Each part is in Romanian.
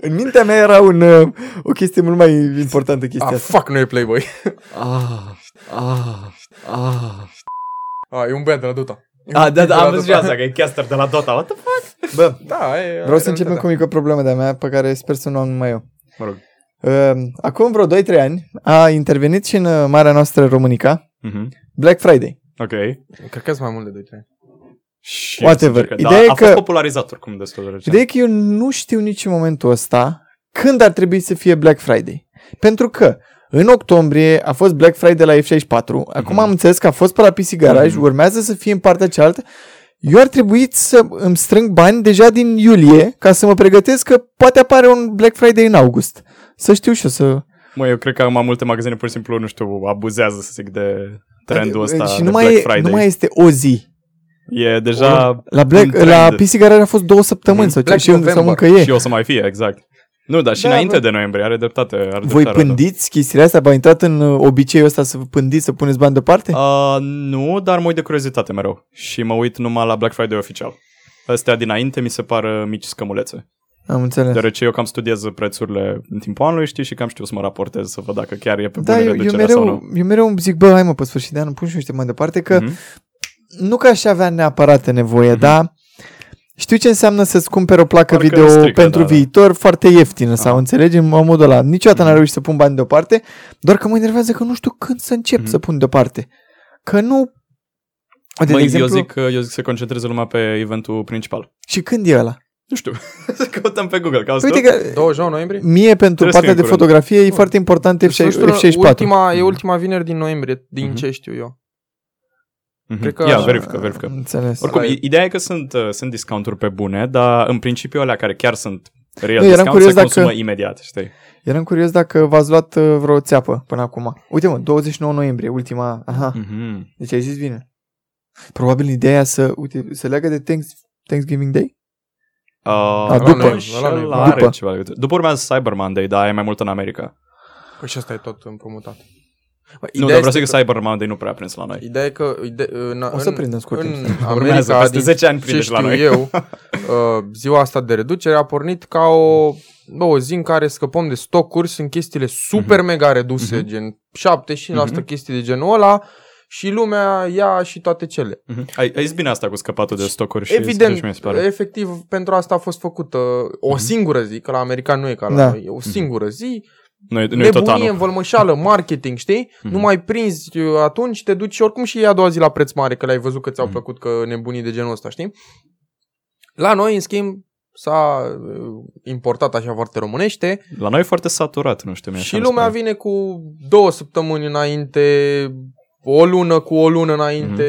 În mintea mea era un, uh, o chestie mult mai importantă chestia Ah, asta. fuck, nu e Playboy. Ah, ah, ah. Ah, e un băiat de la Dota. E un Ah, da, tip da, de am la văzut Dota. asta, că e caster de la Dota. What the fuck? Bă, Da, e, vreau să are începem cu o realitatea. mică problemă de-a mea pe care sper să nu am numai eu. Mă rog. Uh, acum vreo 2-3 ani a intervenit și în uh, marea noastră Românica Mhm. Black Friday. Ok. Cred că sunt mai mult de 2 3 Și Whatever. sincer că- Ideea da, e a fost că- popularizat oricum destul de recent. Ideea e că eu nu știu nici în momentul ăsta când ar trebui să fie Black Friday. Pentru că în octombrie a fost Black Friday la F64, acum Mhm. am înțeles că a fost pe la PC Garage, Mhm. urmează să fie în partea cealaltă. Eu ar trebui să îmi strâng bani deja din iulie ca să mă pregătesc că poate apare un Black Friday în august. Să știu și eu să... Mă, eu cred că mai multe magazine pur și simplu, nu știu, abuzează, să zic, de trendul ăsta și de nu mai, Black e, Friday. nu mai este o zi. E deja La, Black, un trend. la PC Garage a fost două săptămâni Mhm. sau ce Black și încă, sau November. încă e. și o să mai fie, exact. Nu, dar și Da, înainte bă. de noiembrie, are dreptate. Are Voi dreptate, Radu. pândiți chestiile astea? V-a intrat în uh, obiceiul ăsta să vă pândiți, să puneți bani deoparte? Uh, nu, dar mă uit de curiozitate mereu. Și mă uit numai la Black Friday oficial. Astea dinainte mi se par uh, mici scămulețe. Am înțeles. Deoarece eu cam studiez prețurile în timpul anului, știi, și cam știu să mă raportez, să văd dacă chiar e pe Da, bune eu, eu, reducerea sau mereu, nu. eu mereu îmi zic, bă, hai mă, pe sfârșit de an, îmi pun și eu niște mai departe, că Mhm. Nu că aș avea neapărat nevoie, Mhm. dar știu ce înseamnă să-ți cumperi o placă Parcă video strică, pentru da, da. viitor foarte ieftină sau Aha. înțelegi în modul ăla. Niciodată n-am Mhm. reușit să pun bani deoparte, doar că mă enervează că nu știu când să încep Mhm. să pun deoparte. Că nu... Uite, Măi, de exemplu, eu, zic, că- eu zic să se concentreze lumea pe eventul principal. și când e ăla? Nu știu. să căutăm pe Google. Cauți Uite tu? că 29 noiembrie? mie pentru Trebuie să partea fie de în curând. fotografie e Nu. foarte important Deci, nu știu, F64. Ultima, e ultima vineri din noiembrie, din Mhm. ce știu eu. Mhm. cred că Ia, așa- verifică, verifică. Am Înțeles. Oricum, Ăla e- ideea e că sunt, uh, sunt discounturi pe bune, dar în principiu alea care chiar sunt real Nu, eram discount curios se dacă- consumă imediat, știi? Eram curios dacă v-ați luat uh, vreo țeapă până acum. Uite mă, 29 noiembrie, ultima... Aha, Mhm. deci ai zis bine. Probabil ideea să, uite, să leagă de Thanks, Thanksgiving Day? Uh, A, nu după. știu, Ăla nu e- ăla are după. ceva legătură. După urmează Cyber Monday, dar e mai mult în America. Păi și asta e tot împromutat. Bă, nu, dar vreau să zic că Cyber Monday nu prea a prins la noi. Ideea e că ide- în, O să în, prindem scurt în timp. Urmează, America, peste din 10 ani ce prinde și la știu noi. eu, uh, ziua asta de reducere a pornit ca o, bă, o zi în care scăpăm de stocuri, sunt chestiile super mega reduse, Mhm. gen 75% Mhm. chestii de genul ăla și lumea ia și toate cele. Mhm. Ai, ai zis bine asta cu scăpatul de stocuri și Evident, și mi se pare. efectiv, pentru asta a fost făcută o Mhm. singură zi, că la american nu e ca la Da. noi, e o singură zi, Nu e, nu e tot nebunie, anul. învălmășeală, marketing, știi? Mhm. Nu mai prinzi uh, atunci, te duci și oricum și iei a doua zi la preț mare, că le-ai văzut că ți-au Mhm. plăcut că nebunii de genul ăsta, știi? La noi, în schimb, s-a uh, importat așa foarte românește La noi e foarte saturat, nu știu. mie așa și mi se lumea pare. vine cu două săptămâni înainte, o lună cu o lună înainte,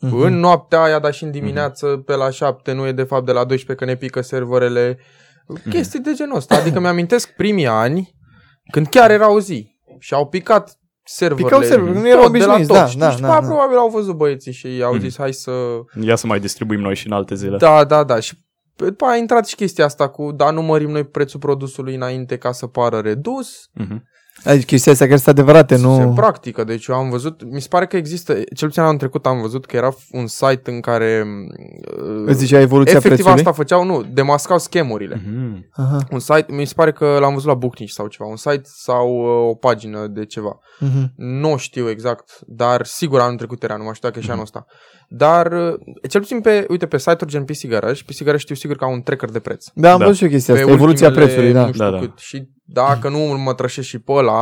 Mhm. în noaptea aia, dar și în dimineață, pe la șapte, nu e de fapt de la 12 că ne pică serverele. Chestii de genul ăsta. Adică mi-amintesc primii ani, când chiar era o zi și au picat serverele. Picau serverele, nu erau tot, de la obișnuiți, tot, da, știi? da, și da, da, da. probabil au văzut băieții și au Mhm. zis hai să... Ia să mai distribuim noi și în alte zile. Da, da, da. Și după aia a intrat și chestia asta cu, da, nu mărim noi prețul produsului înainte ca să pară redus. Mhm. Adică chestia astea care sunt adevărate, Se nu... practică, deci eu am văzut, mi se pare că există, cel puțin anul trecut am văzut că era un site în care uh, Îți zicea evoluția efectiv prețului? asta făceau, nu, demascau schemurile. Mhm. Aha. Un site, mi se pare că l-am văzut la Booknici sau ceva, un site sau uh, o pagină de ceva. Mhm. Nu știu exact, dar sigur anul trecut era, nu mai știu dacă e și anul ăsta. Dar, uh, cel puțin pe, uite, pe site-uri gen PC Garage, PC Garage știu sigur că au un tracker de preț. Da, am Da. văzut și eu chestia Pe asta, evoluția ultimele prețului, da. Nu știu Da, da. cât. Și dacă nu mă trășești și pe ăla,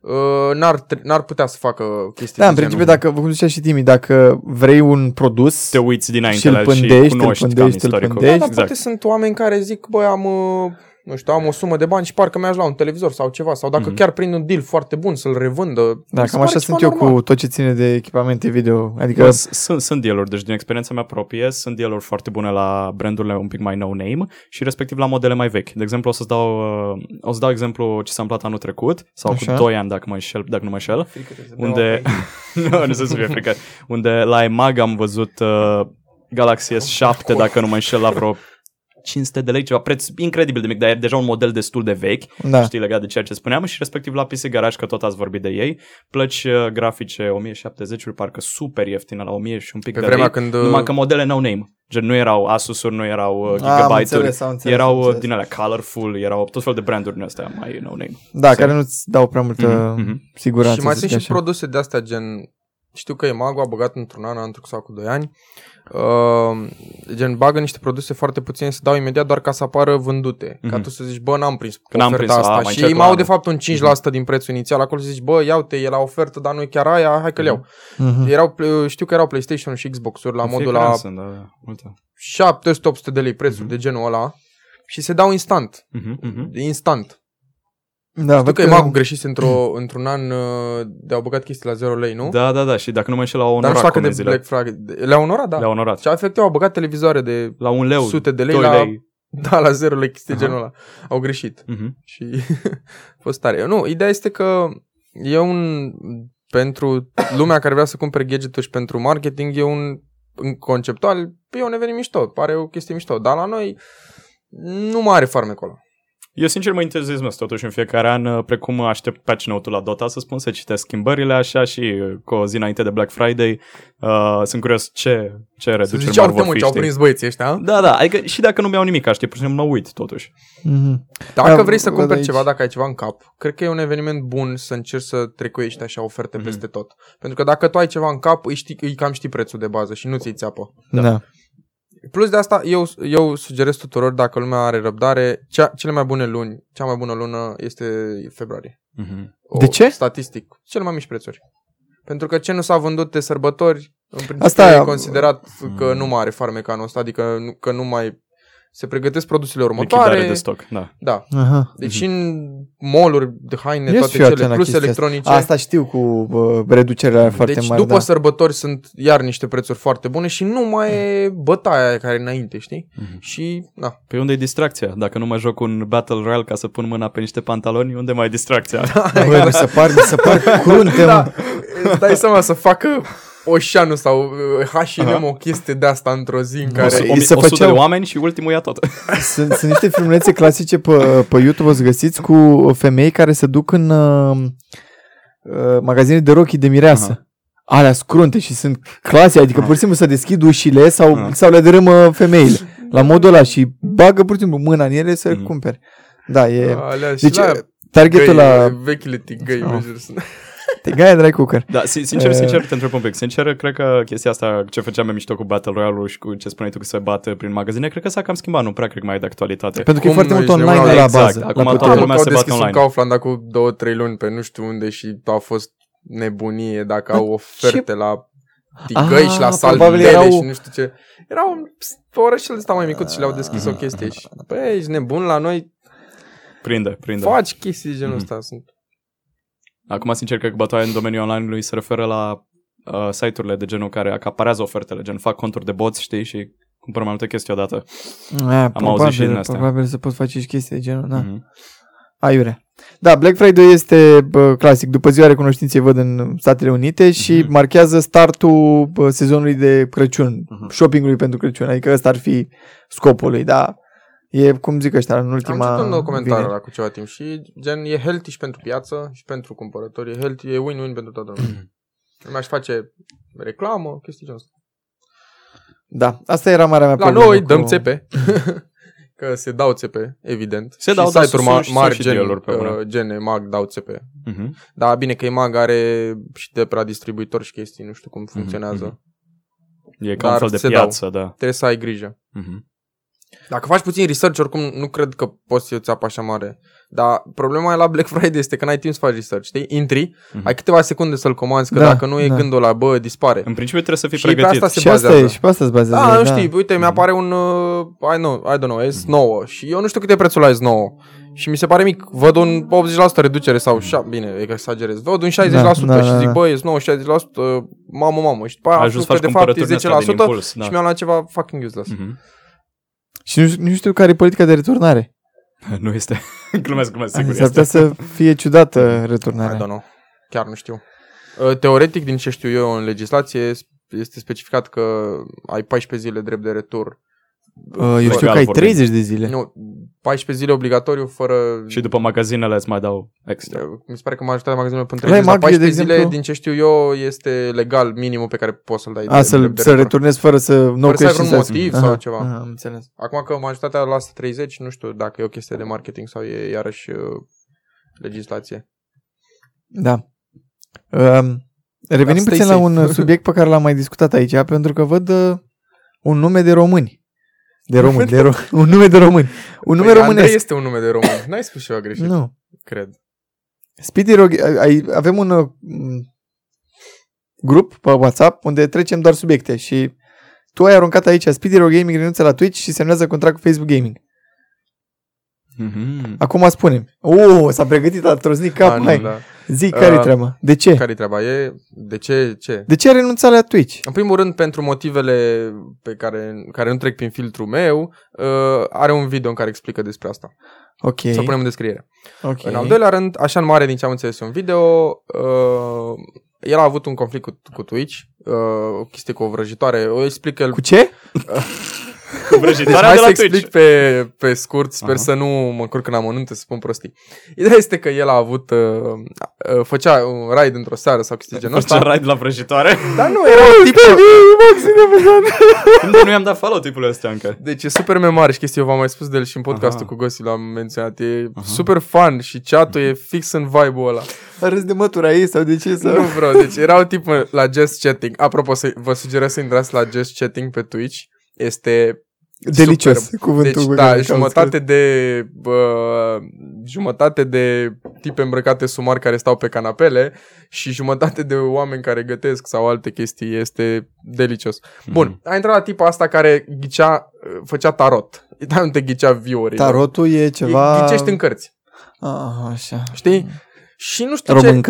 uh, n-ar, tre- n-ar putea să facă chestii Da, în de principiu, genul. dacă, cum zicea și Timi, dacă vrei un produs Te uiți dinainte și la îl el și pândești, îl cunoști cam pândești, îl istoricul. pândești. Da, dar exact. poate sunt oameni care zic, băi, am, uh, nu știu, am o sumă de bani și parcă mi-aș lua un televizor sau ceva. Sau dacă Mhm. chiar prind un deal foarte bun să-l revândă. Da, mi se cam pare așa ceva sunt eu normal. cu tot ce ține de echipamente video. Adică, Bă, s- Sunt, sunt dealuri, deci din experiența mea proprie sunt dealuri foarte bune la brandurile un pic mai no-name și respectiv la modele mai vechi. De exemplu, o să-ți dau, uh, o să dau exemplu ce s-a întâmplat anul trecut sau Așa. cu 2 ani dacă mă înșel, dacă nu mă înșel, Frică trebuie să bea unde, nu, nu să fie fricat, unde la EMAG am văzut uh, Galaxy S7, dacă nu mă înșel, la vreo 500 de lei, ceva preț incredibil de mic, dar e deja un model destul de vechi, Da. știi, legat de ceea ce spuneam și respectiv la PC Garage, că tot ați vorbit de ei, plăci uh, grafice 1070-uri, parcă super ieftine la 1000 și un pic Pe de vremea lei, când... uh, numai că modele no-name, gen nu erau Asus-uri, nu erau uh, Am Gigabyte-uri, înțeles, am înțeles, am erau uh, înțeles. din alea colorful, erau tot fel de branduri din astea mai no-name. Da, care nu-ți dau prea multă Mhm, mhm. siguranță. Și mai să sunt zic și așa. produse de astea gen... Știu că Emago a băgat într-un an, anul trecut sau cu 2 ani, uh, gen bagă niște produse foarte puține, se dau imediat doar ca să apară vândute. Ca Mhm. tu să zici, bă, n-am prins Că n-am oferta prins, a, asta. mai și încerc ei la mai au anul. de fapt un 5% din prețul inițial. Acolo să zici, bă, ia uite, e la ofertă, dar nu e chiar aia, hai că le iau. Mhm. Erau, știu că erau PlayStation și Xbox-uri la În modul fiecare la an sunt, da, da, multe. 700-800 de lei prețul Mhm. de genul ăla și se dau instant. Mhm, mhm. Instant. Da, Știu văd că Emago greșise într-o, într-un an uh, de au băgat chestii la 0 lei, nu? Da, da, da, și dacă nu mă înșel la Dar nu onorat știu dacă de comenzile. Black Friday. Le-au onorat, da. Le-au onorat. Și efectiv au băgat televizoare de La un leu, sute de lei doi la, lei. da, la 0 lei, chestii Aha. genul ăla. Au greșit. Mhm. Și a fost tare. Nu, ideea este că e un, pentru lumea care vrea să cumpere gadget și pentru marketing, e un, în conceptual, e un eveniment mișto, pare o chestie mișto, dar la noi nu mai are farmecul ăla. Eu sincer mă entuziasmez totuși în fiecare an, uh, precum aștept patch note-ul la Dota, să spun, să citesc schimbările așa și uh, cu o zi înainte de Black Friday. Uh, sunt curios ce, ce Să reduceri zici, mari uite vor mă, fi, ce au știi? prins băieții ăștia, a? Da, da, adică și dacă nu mi-au nimic, știi, pur și simplu mă uit totuși. Mhm. Dacă Da, vrei să văd cumperi aici. ceva, dacă ai ceva în cap, cred că e un eveniment bun să încerci să trecuiești așa oferte Mhm. peste tot. Pentru că dacă tu ai ceva în cap, îi, știi, îi cam știi prețul de bază și nu ți-i țeapă. Da. da. Plus de asta, eu, eu sugerez tuturor, dacă lumea are răbdare, cea, cele mai bune luni, cea mai bună lună este februarie. Mhm. O, De ce? Statistic, cele mai mici prețuri. Pentru că ce nu s-a vândut de sărbători, în principiu Asta Asta e- e considerat că nu mai are farmecanul ăsta, adică nu, că nu mai se pregătesc produsele Lichidare următoare. de stoc, da. Da. Aha. Deci în mall-uri de haine, Eu toate și eu cele, atent la plus chestia asta. electronice. Asta știu cu uh, reducerea foarte deci mare. după da. sărbători sunt iar niște prețuri foarte bune și nu mai e bătaia aia care e înainte, știi? Mhm. Și, da. Pe unde e distracția? Dacă nu mă joc un Battle Royale ca să pun mâna pe niște pantaloni, unde mai e distracția? Băi, mi se par, mi se par crunte, da, da. îți dai seama să facă Oșanu sau uh, H&M o chestie de asta într-o zi în O, care... su- îi o, se 100 de făceau- oameni și ultimul ia tot. Sunt, sunt niște filmulețe clasice pe, pe YouTube, o să găsiți, cu femei care se duc în uh, uh, magazine de rochii de mireasă. Aha. Alea scrunte și sunt clase, adică pur și simplu să deschid ușile sau, Aha. sau le dărâmă femeile. La modul ăla și bagă pur și simplu mâna în ele să le Mhm. cumpere. Da, e... Alea și Deci, la targetul găi, la... Vechile tigăi, Oh. Mă jur, sunt- Te gaia dry cooker. Da, sin- sincer, Eh. sincer, te întreb un pic. Sincer, cred că chestia asta ce făceam mai mișto cu Battle Royale-ul și cu ce spuneai tu că se bate prin magazine, cred că s-a cam schimbat, nu prea cred că mai e de actualitate. Pentru că e Cum foarte mult ești online nebun? la Exact, bază. acum la toată putere. lumea Acum se că au bate deschis un online. Kaufland acum două, trei luni pe nu știu unde și a fost nebunie dacă au oferte la tigăi Ah, și la probabil saltele erau- și nu știu ce. Erau pe orășele ăsta mai micuț și le-au deschis o chestie și băi, ești nebun la noi, Prinde, prinde. faci chestii de genul Mhm. ăsta. Sunt Acum, sincer, cred că bătaia în domeniul online-ului se referă la uh, site-urile de genul care acaparează ofertele, gen fac conturi de bots, știi, și cumpără mai multe chestii odată. A, auzit și din astea. Probabil să poți face și chestii de genul, da. Mhm. Aiure. Da, Black Friday este bă, clasic. După ziua recunoștinței văd în Statele Unite și Mhm. marchează startul bă, sezonului de Crăciun, Mhm. shoppingului pentru Crăciun. Adică ăsta ar fi scopul lui, da. E, cum zic ăștia, în Am ultima citit un documentar vineri. la cu ceva timp și gen e healthy și pentru piață și pentru cumpărători. E healthy, e win-win pentru toată lumea. Lumea își face reclamă, chestii genul ăsta. Da, asta era marea mea La problemă noi cu- dăm țepe. că se dau țepe, evident. Se și dau, dar site-uri sunt- ma- sunt mari, și gen, deal-uri pe una. uh, gen Mag dau țepe. Mhm. Da, bine că Mag are și de prea distribuitor și chestii, nu știu cum Mhm, funcționează. mhm. E ca un Dar fel de se piață, da. Trebuie să ai grijă. Mhm. Dacă faci puțin research, oricum nu cred că poți să ți așa mare. Dar problema e la Black Friday este că n-ai timp să faci research, știi? Intri, Mhm. ai câteva secunde să-l comanzi, că Da, dacă nu e da. gândul la bă, dispare. În principiu trebuie să fii Și pe pregătit. asta se Și asta bazează. e, și pe asta se bazează. Da, nu știi, uite, mi-apare un, uh, I, know, I don't know, S9 și eu nu știu cât e prețul la S9 și mi se pare mic, văd un 80% reducere sau, șa, bine, e că exagerez, văd un 60% Da, da, și da, zic, da. bă, S9, 60%, mamă, mamă, și după aia Ajuns aflu faci că de fapt e cumpărături 10% din impuls, da. și mi-am luat ceva fucking useless. Mhm. Și nu, nu știu care e politica de returnare. Nu este. glumesc, glumesc, sigur S-ar putea este. să fie ciudată I returnarea. don't know, chiar nu știu. Uh, Teoretic, din ce știu eu în legislație, este specificat că ai 14 zile drept de retur Uh, eu știu Legal că ai vorbind. 30 de zile. Nu, 14 zile obligatoriu fără... Și după magazinele îți mai dau extra. Mi se pare că majoritatea magazinelor până La 30 dar Maglie, de 14 zile, exemplu- din ce știu eu, este legal minimul pe care poți să-l dai. A, de- să-l, de- de să retur. returnezi fără să nu Fără să ai crești vreun și motiv Aha, sau ceva. Aha, am înțeles. Acum că majoritatea lasă 30, nu știu dacă e o chestie de marketing sau e iarăși uh, legislație. Da. Um, revenim Dar stay puțin la safe. un uh, subiect pe care l-am mai discutat aici, pentru că văd uh, un nume de români. De români, de ro- un nume de români. Un nume Păi, românesc. Andrei este un nume de român. N-ai spus ceva greșit, Nu. cred. Speedy Rog, ai, avem un uh, m, grup pe WhatsApp unde trecem doar subiecte și tu ai aruncat aici Speedy Rog Gaming renunță la Twitch și semnează contract cu Facebook Gaming. Mhm. Acum spunem. Oh, s-a pregătit, a trosnit cap, A, nu, hai. da. Zi, care-i Uh, treaba? De ce? Care-i treaba? E de ce? ce? De ce a renunțat la Twitch? În primul rând, pentru motivele pe care, care nu trec prin filtrul meu, uh, are un video în care explică despre asta. Ok. Să punem în descriere. ok. În al doilea rând, așa în mare din ce am înțeles eu în video, uh, el a avut un conflict cu, cu Twitch, uh, o chestie cu o vrăjitoare, o explică el Cu ce? Cu Deci vrăjitoarea hai de să la explic Twitch. pe, pe scurt, sper Aha. să nu mă încurc în amănunte să spun prostii. Ideea este că el a avut, uh, uh, făcea un raid într-o seară sau chestii genul Făcea ăsta, raid la vrăjitoare. dar nu, era un tip, Unde nu i-am dat follow tipul ăsta încă. deci e super memar și chestia, eu v-am mai spus de el și în podcastul Aha. cu Gosi l-am menționat, e super fun și chat-ul e fix în vibe-ul ăla. A râs de mătura ei sau de ce? Sau... Nu vreau, deci era un tip mă, la Just Chatting. Apropo, să, vă sugerez să intrați la Just Chatting pe Twitch. Este Delicios superb. cuvântul. Deci, pe da, care îl jumătate de, bă, jumătate de tipe îmbrăcate sumar care stau pe canapele și jumătate de oameni care gătesc sau alte chestii. Este delicios. Bun, Mhm. a intrat la tipa asta care ghicea, făcea tarot. Dar nu te ghicea viorii. Tarotul e ceva... Ghicești în cărți. Ah, așa. Știi? Și nu știu ce...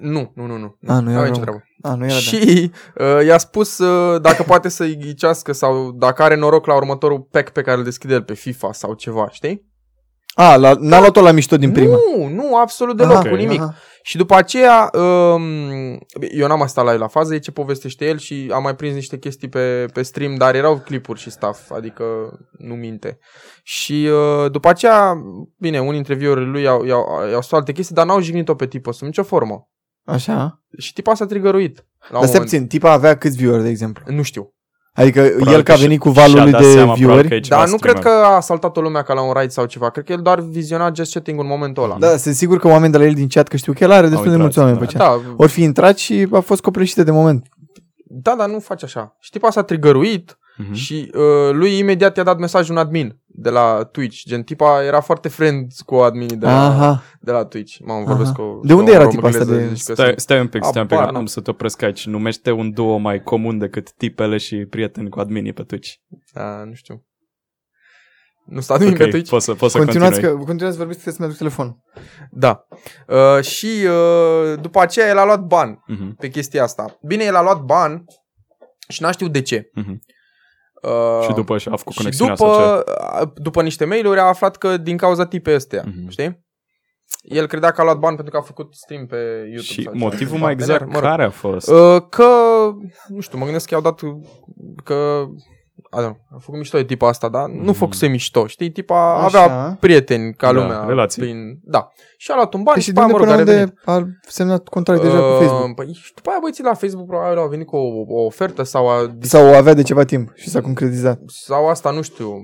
Româncă? Nu, nu, nu. nu. A, nu era Avea nicio româncă. treabă. A, nu era da. Și uh, i-a spus uh, dacă poate să-i ghicească sau dacă are noroc la următorul pack pe care îl deschide el pe FIFA sau ceva, știi? A, la, n-a luat-o la mișto din prima. Nu, nu, absolut deloc, Aha, cu nimic. aha. Și după aceea, um, eu n-am mai stat la el la fază, e ce povestește el și am mai prins niște chestii pe, pe stream, dar erau clipuri și stuff, adică nu minte. Și uh, după aceea, bine, unii dintre viewerii lui i-au, i-au, i-au spus alte chestii, dar n-au jignit-o pe tipul sub nicio formă. Așa. Și tipa s-a trigăruit. La un Dar stai moment. puțin, tipa avea câți viewer, de exemplu? Nu știu. Adică Probabil el că a și- venit cu și-a valul dat de seama, probabil vieweri. că e ceva Dar nu cred streamer. că a asaltat o lumea ca la un raid sau ceva. Cred că el doar viziona just chatting în momentul ăla. Da, sunt sigur că oameni de la el din chat, că știu că el are destul de intrat, mulți oameni da. pe chat. da, Ori fi intrat și a fost copleșită de moment. da, dar nu face așa. Și tipa s-a trigăruit Mhm. și uh, lui imediat i-a dat mesaj un admin de la Twitch. Gen, tipa era foarte friend cu adminii de la, Aha. de la Twitch. Mă vorbesc Aha. cu... De unde cu era o tipa asta romângleză, de- zici că Stai, sunt- stai un pic, stai un pic, Habar n-am. am să te opresc aici. Numește un duo mai comun decât tipele și prieteni cu adminii pe Twitch. Da, nu știu. Nu sta nimic Ok, pe Twitch? poți să, poți să Continuați, continui. că, continuați să vorbiți, trebuie să-mi aduc telefon. Da. Uh, și uh, după aceea el a luat ban Mhm, pe chestia asta. Bine, el a luat ban și n-a știut de ce. mhm. Uh, Și după și-a făcut Și conexiunea sau ce? după, după niște mail-uri a aflat că din cauza tipei ăstea, Mhm. știi? El credea că a luat bani pentru că a făcut stream pe YouTube. Și sau ceva. motivul mai exact Mă rog. care a fost? Uh, că, nu știu, mă gândesc că i-au dat că, a, nu, a făcut mișto de tipa asta, dar nu Mhm. făcuse mișto, știi? Tipa Așa. avea prieteni ca Da, lumea. relații. Prin, da. Și a luat un ban Păi și, și după de aia, unde mă rog, până a unde revenit. a semnat contract deja cu Facebook? Uh, Păi, și după aia băieții la Facebook probabil au venit cu o, o ofertă sau a Sau o avea de ceva timp și s-a concretizat. sau asta nu știu,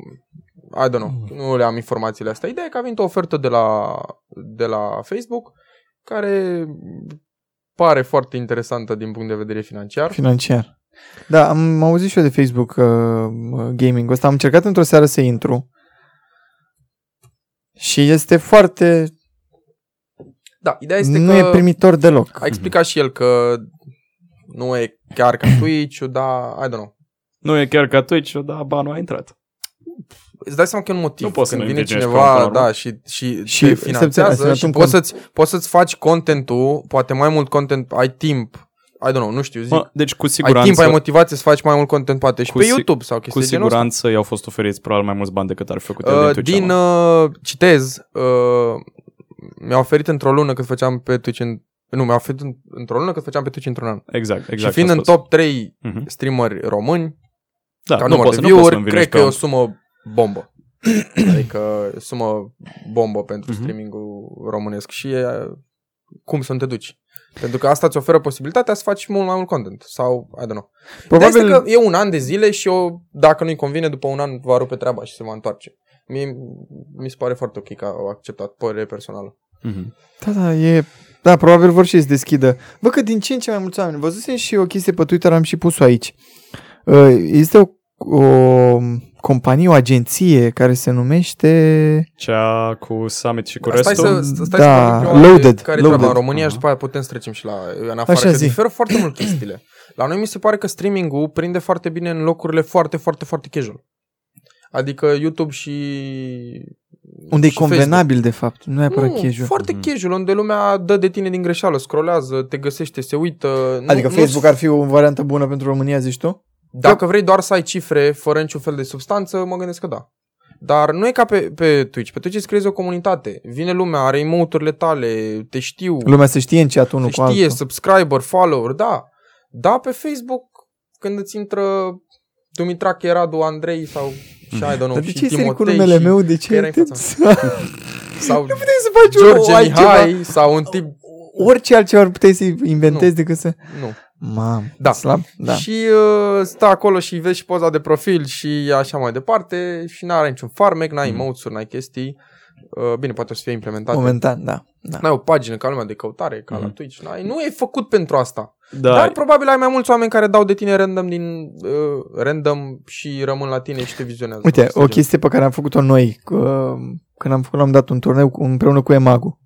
I don't know, Mm. nu le am informațiile astea. Ideea e că a venit o ofertă de la, de la Facebook care pare foarte interesantă din punct de vedere financiar. Financiar. Da, am auzit și eu de Facebook uh, gaming ăsta. Am încercat într-o seară să intru și este foarte... Da, ideea este nu că e primitor deloc. a explicat și el că nu e chiar ca Twitch, dar I don't know. Nu e chiar ca Twitch, dar banul a intrat. Îți dai seama că e un motiv. Nu poți să Când nu vine interveniți până la cineva urmă. da, și, și, Și te să- finanțează să- și un poți, cont. să-ți, poți să-ți faci contentul, poate mai mult content, ai timp, I don't know, nu știu, zic. Mă, deci cu ai siguranță, timp, ai motivație să faci mai mult content, poate și Cu pe si- YouTube sau cu chestii de genul ăsta. siguranță i-au fost oferiți probabil mai mulți bani decât ar fi făcut el Uh, din Twitch. din, acum. uh, citez, uh, mi-a oferit într-o lună cât făceam pe Twitch în, nu, mi-a oferit în- într-o lună cât făceam pe Twitch într-un an. Exact, exact. și fiind ce a în spus. top 3 Mhm. streameri români, Da, ca nu număr poți, de nu poți să view-uri, învinești cred pe că e o om. sumă bombă. adică sumă bombă pentru Mhm. streaming-ul românesc și e, cum să nu te duci. Pentru că asta îți oferă posibilitatea să faci mult mai mult content. Sau, I don't know. Probabil... Probabil, Dar este că e un an de zile și eu, dacă nu-i convine, după un an va rupe treaba și se va întoarce. Mie, mi se pare foarte ok că au acceptat părere personală. Mhm. Da, da, e... Da, probabil vor și să deschidă. Văd că din ce în ce mai mulți oameni. Văzusem și o chestie pe Twitter, am și pus-o aici. Uh, Este o, o companie, o agenție care se numește... Cea cu Summit și cu Stai restul? să, stai Da, să vorbim prima loaded, de care e treaba loaded. în România Aha. și după aia putem să trecem și la în afară, Așa că zi. diferă foarte mult chestiile. La noi mi se pare că streaming-ul prinde foarte bine în locurile foarte, foarte, foarte casual. Adică YouTube și Unde e și convenabil, de fapt. Nu neapărat Nu, casual. foarte Mhm. casual, unde lumea dă de tine din greșeală, scrollează, te găsește, se uită. Adică nu, Facebook ar fi o variantă bună pentru România, zici tu? Dacă vrei doar să ai cifre fără niciun fel de substanță, mă gândesc că da. Dar nu e ca pe, pe Twitch. Pe Twitch îți creezi o comunitate. Vine lumea, are emoturile tale, te știu, Lumea să știe în chat unul te cu știe, altul. subscriber, follower, da. Da, pe Facebook, când îți intră Dumitrache, Radu, Andrei sau și I don't know, Dar de și ce seri cu Timotei numele și, meu? De că ce era în te- sau Nu puteai să faci o George altceva. Mihai sau un tip... Orice altceva ar puteai să inventezi Nu. decât să... Nu. Mam, Da. slab? Da. Și uh, stă acolo și vezi și poza de profil și așa mai departe și n-are niciun farmec, n-ai Mhm. emotes-uri, n-ai chestii. Uh, bine, poate o să fie implementate. Momentan, da. da. N-ai o pagină ca lumea de căutare, ca la Mhm. Twitch. N-ai, nu e făcut pentru asta. Da, Dar probabil ai mai mulți oameni care dau de tine random din uh, random și rămân la tine și te vizionează. Uite, Sau o chestii chestie pe care am făcut-o noi, că, când am făcut, am dat un turneu cu, împreună cu Emagu.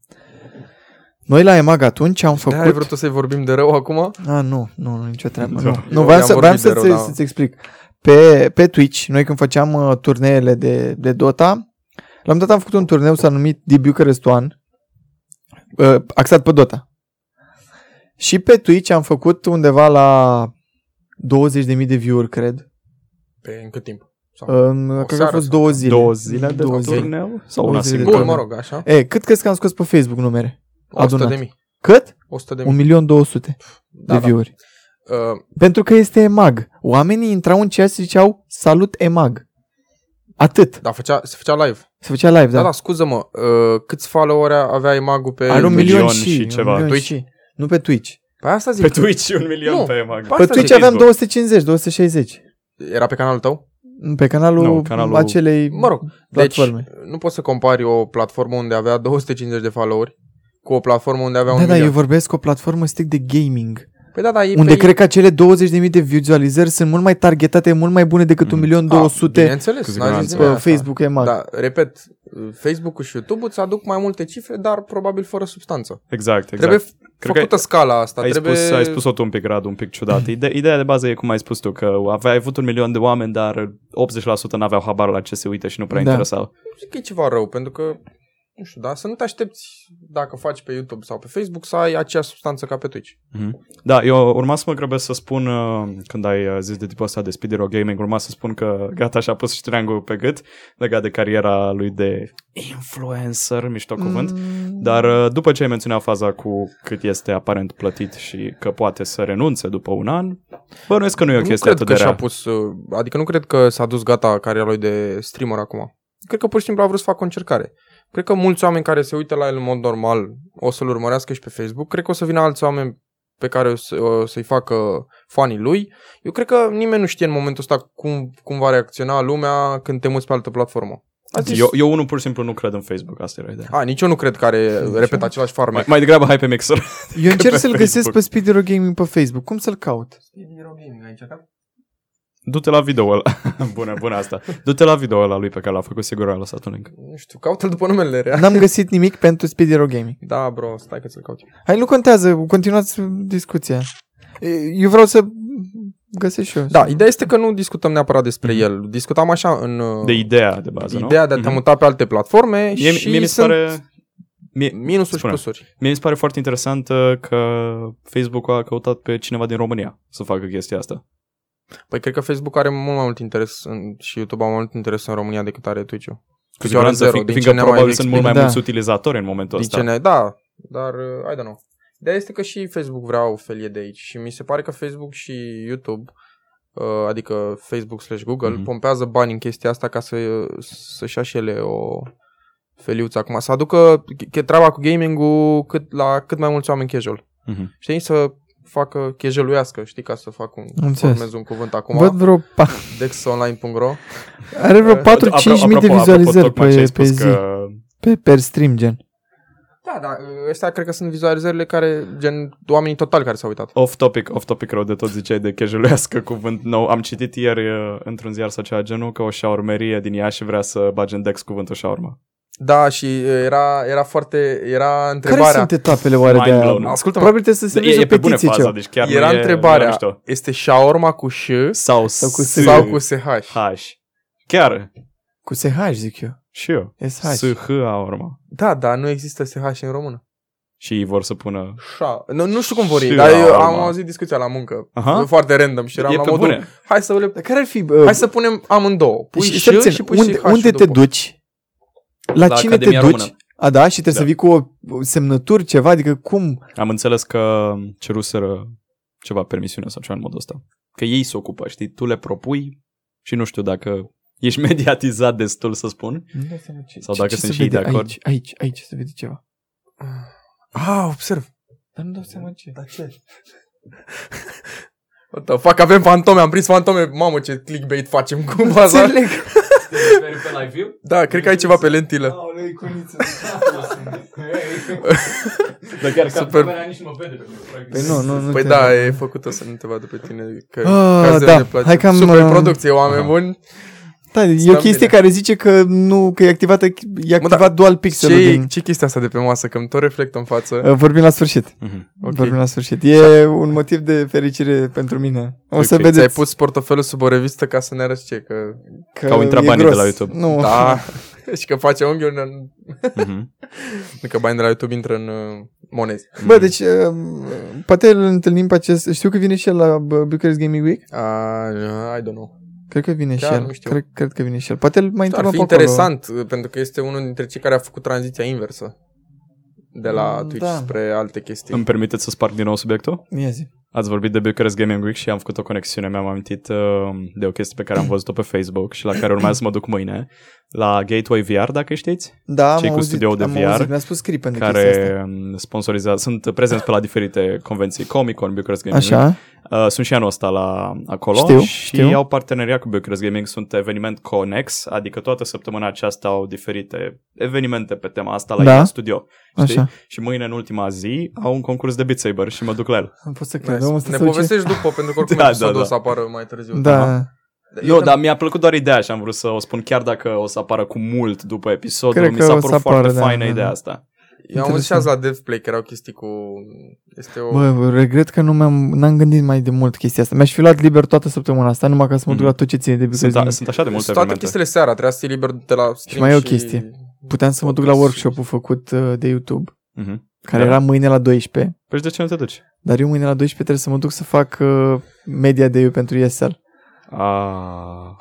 Noi la Emag atunci am de genul. făcut... De-aia ai vrut să-i vorbim de rău acum? A, nu, nu, nu, nicio treabă. Da. Nu, Eu nu vreau, i-am să, vreau vorbit de să-ți, rău, da. să-ți explic. Pe, pe Twitch, noi când făceam uh, turneele de, de Dota, la un dat am făcut un turneu s-a numit The Bucharest One, uh, axat pe Dota. Și pe Twitch am făcut undeva la 20.000 de view-uri, cred. Pe în cât timp? Sau... În, cred că au seară fost sau- două zile. două zile de două zile. turneu? Sau Două una zile de singură? Bun, turneu. mă rog, așa. E, cât crezi că am scos pe Facebook numere? 100 Adunat. de mii. Cât? 100 de 1.200.000 mii. de view-uri. Uh, Pentru că este EMAG. Oamenii intrau în chat și ziceau salut EMAG. Atât. da, făcea, se făcea live. Se făcea live, Da, da. da, scuză-mă. Uh, câți follower avea Imagul pe Are un milion milion și și, ceva. Un milion Twitch? și. Nu pe Twitch. Păi asta zic. Pe Twitch un milion Nu. pe Mag. Pe Pe asta Twitch zic. aveam Facebook. 250, 260. Era pe canalul tău? Pe canalul, Nu, canalul- acelei Mă rog, platforme. Deci, nu poți să compari o platformă unde avea 250 de followeri cu o platformă unde avea un da, da, milion. eu vorbesc o platformă strict de gaming. Păi da, da, e Unde pe... cred că acele 20.000 de vizualizări sunt mult mai targetate, mult mai bune decât Mm. 1.200.000 Bineînțeles, Cu n-a zis siguranță. pe nimeni asta. Facebook EMAG. Da, repet, Facebook-ul și YouTube-ul îți aduc mai multe cifre, dar probabil fără substanță. Exact, exact. Trebuie Cred făcută scala asta. ai, trebuie... spus, ai spus-o tu un pic, Radu, un pic ciudat. Ide- ideea de bază e cum ai spus tu, că aveai avut un milion de oameni, dar 80% n-aveau habar la ce se uită și nu prea Da. interesau. Zic că e ceva rău, pentru că, nu știu, da, să nu te aștepți dacă faci pe YouTube sau pe Facebook să ai aceeași substanță ca pe Twitch. Mhm. Da, eu urma să mă grăbesc să spun, uh, când ai uh, zis de tipul ăsta de Speedy Rock Gaming, urma să spun că gata și-a pus ștreangul pe gât legat de cariera lui de influencer, mișto cuvânt. Mm, Dar uh, după ce ai menționat faza cu cât este aparent plătit și că poate să renunțe după un an, bănuiesc că nu e o nu chestie cred atât că de și-a rea. pus, uh, adică nu cred că s-a dus gata cariera lui de streamer acum. Cred că pur și simplu a vrut să facă o încercare. Cred că mulți oameni care se uită la el în mod normal o să-l urmărească și pe Facebook. Cred că o să vină alți oameni pe care o, să, o să-i facă fanii lui. Eu cred că nimeni nu știe în momentul ăsta cum, cum va reacționa lumea când te muți pe altă platformă. A zis, Eu, eu unul pur și simplu nu cred în Facebook, asta era ideea. A, nici eu nu cred că are, repet, același farmec. Mai, mai degrabă hai pe Mixer. Eu încerc pe să-l găsesc Facebook. pe Speedy Rock Gaming pe Facebook. Cum să-l caut? Du-te la video ăla. bună, bună asta. Du-te la video ăla lui pe care l-a făcut, sigur a lăsat un link. Nu știu, caută-l după numele real. N-am găsit nimic pentru Speedy Rock Gaming. Da, bro, stai că ți-l caut. Hai, nu contează, continuați discuția. Eu vreau să găsesc și eu. Da, ideea este că nu discutăm neapărat despre el. Discutam așa în uh, De ideea de bază, nu? ideea de a te Mhm. muta pe alte platforme Mie, și mie mi se sunt pare... Mie, minusuri și spune. plusuri. Mie mi se pare foarte interesant uh, că Facebook a căutat pe cineva din România să facă chestia asta. Păi cred că Facebook are mult mai mult interes în, și YouTube are mai mult interes în România decât are Twitch-ul. Cu Picioare siguranță, zero, fi, din fiindcă ce ne-am mai probabil sunt mult mai explicat. mulți utilizatori în momentul Din ăsta. ce ne, da, dar uh, I don't know. Ideea este că și Facebook vrea o felie de aici și mi se pare că Facebook și YouTube uh, adică Facebook slash Google, Mhm. pompează bani în chestia asta ca să, să-și ia și ele o feliuță acum. Să aducă ch- treaba cu gaming-ul cât, la cât mai mulți oameni casual. Mhm. Știi? Să facă casualuiască, știi, ca să fac un, Am înțeles. formez un cuvânt acum. Văd vreo... Pa- dexonline.ro are vreo Eh, 4-5 mii de vizualizări tocmai ce pe, ai pe spus zi, Că... pe, per stream, gen. Da, da, ăstea cred că sunt vizualizările care, gen, oamenii totali care s-au uitat. Off topic, off topic rău de tot ziceai de casualuiască cuvânt nou. Am citit ieri uh, într-un ziar sau ceva genul că o șaurmerie din Iași vrea să bage în Dex cuvântul șaurma. Da, și uh, era, era foarte, era Care întrebarea. sunt etapele oare de Mind aia? blown. Ascultă-mă. Probabil trebuie să se E, semneze e o pe bune petiție faza, ceva. deci chiar era nu e, întrebarea, nu e mișto. este shawarma cu ș Sau, Sau cu S. S. sau cu SH? H. Chiar. Cu SH, zic eu. Și eu. SH. S, H, a urma. Da, dar nu există SH în română. Și ei vor să pună... Șa. Nu, nu știu cum vor ei, Și dar eu shawarma. am auzit discuția la muncă. Aha. Foarte random și eram e la pe modul, bune. hai să le... Dar care ar fi... Uh, Hai să punem amândouă. Pui și, și, stai puțin, și pui unde, și H unde te după. duci? La, La cine Academia te duci? Română. A, da? Și trebuie Da. să vii cu o semnături, ceva? Adică cum? Am înțeles că ceruseră ceva permisiune sau ceva în modul ăsta. Că ei se ocupă, știi? Tu le propui și nu știu dacă ești mediatizat destul să spun. Sau dacă sunt se și ei vede de acord. Aici, aici, aici se vede ceva. Ah, observ. Dar nu dau seama ce. Dar ce? What the fuck, avem fantome, am prins fantome. Mamă, ce clickbait facem cu baza. Înțeleg. pe live view? Da, cred că ai ceva pe lentilă. Dar chiar Super. camera nici nu mă vede pe mine. Păi nu, nu, nu Păi te- da, e făcută să nu te vadă pe tine. Că, Ah, că da. ne place. Hai că am, Super uh, producție, oameni aha. buni. Da, e o Stăm chestie bine. care zice că nu, că e activată, e activat da, dual pixelul Ce, din... ce chestia asta de pe masă? Că îmi tot reflectă în față. Uh, Vorbim la sfârșit. Mhm. Ok. Vorbim la sfârșit. E un motiv de fericire pentru mine. O să Ok, vedeți Ți-ai pus portofelul sub o revistă ca să ne arăți ce, că... că, Că au intrat e banii gros. de la YouTube. Nu, Da, și că face unghiuri, în... Mhm. că banii de la YouTube intră în uh, monezi. Bă, deci, uh, poate îl întâlnim pe acest... Știu că vine și el la uh, Bucharest Gaming Week. Uh, I don't know. Cred că vine Chiar și el. nu știu. Cred, cred că vine și el. Poate îl mai Ar întrebăm fi pe acolo. interesant, uh, pentru că este unul dintre cei care a făcut tranziția inversă de la Mm, Twitch da. spre alte chestii. Îmi permiteți să sparg din nou subiectul? Ia zi. Ați vorbit de Bucharest Gaming Week și am făcut o conexiune. Mi-am amintit uh, de o chestie pe care am văzut-o pe Facebook și la care urmează să mă duc mâine. La Gateway VR, dacă știți, Da, am Cei cu auzit, studioul de am VR, auzit. Mi-a spus Cripen de chestia asta. care um, sponsorizează, sunt prezenți pe la diferite convenții, Comic-Con, Bucharest Gaming Week. Așa. Uh, sunt și anul ăsta la acolo Știu, și știu. au parteneriat cu Bucharest Gaming, sunt eveniment Conex, adică toată săptămâna aceasta au diferite evenimente pe tema asta la Da. ei în studio. Știi? Așa. Și mâine, în ultima zi, au un concurs de Beat Saber și mă duc la el. Am fost să cred. Nice. Omul ăsta Ne se duce- povestești după, pentru că oricum Da, da, episodul da, o da. să apară mai târziu. Da. Nu, Eu dar mi-a plăcut doar ideea și am vrut să o spun chiar dacă o să apară cu mult după episodul. Cred mi că s-a o să părut apară, foarte da, faină da, ideea da. asta. Eu am auzit și azi la DevPlay că erau chestii cu... Este o... Bă, regret că nu mi-am, n-am gândit mai de mult chestia asta. Mi-aș fi luat liber toată săptămâna asta, numai ca să mă duc Mhm. la tot ce ține de Sunt, Bucharest a, Gaming. sunt așa de multe Sunt toate evenimente. chestiile seara, trebuia să ții liber de la stream mai e o chestie. Puteam să mă duc la workshop-ul făcut uh, de YouTube, Mhm. care Da. era mâine la 12, Păi și de ce nu te duci? dar eu mâine la 12 trebuie să mă duc să fac uh, media de eu pentru ESL. Ah.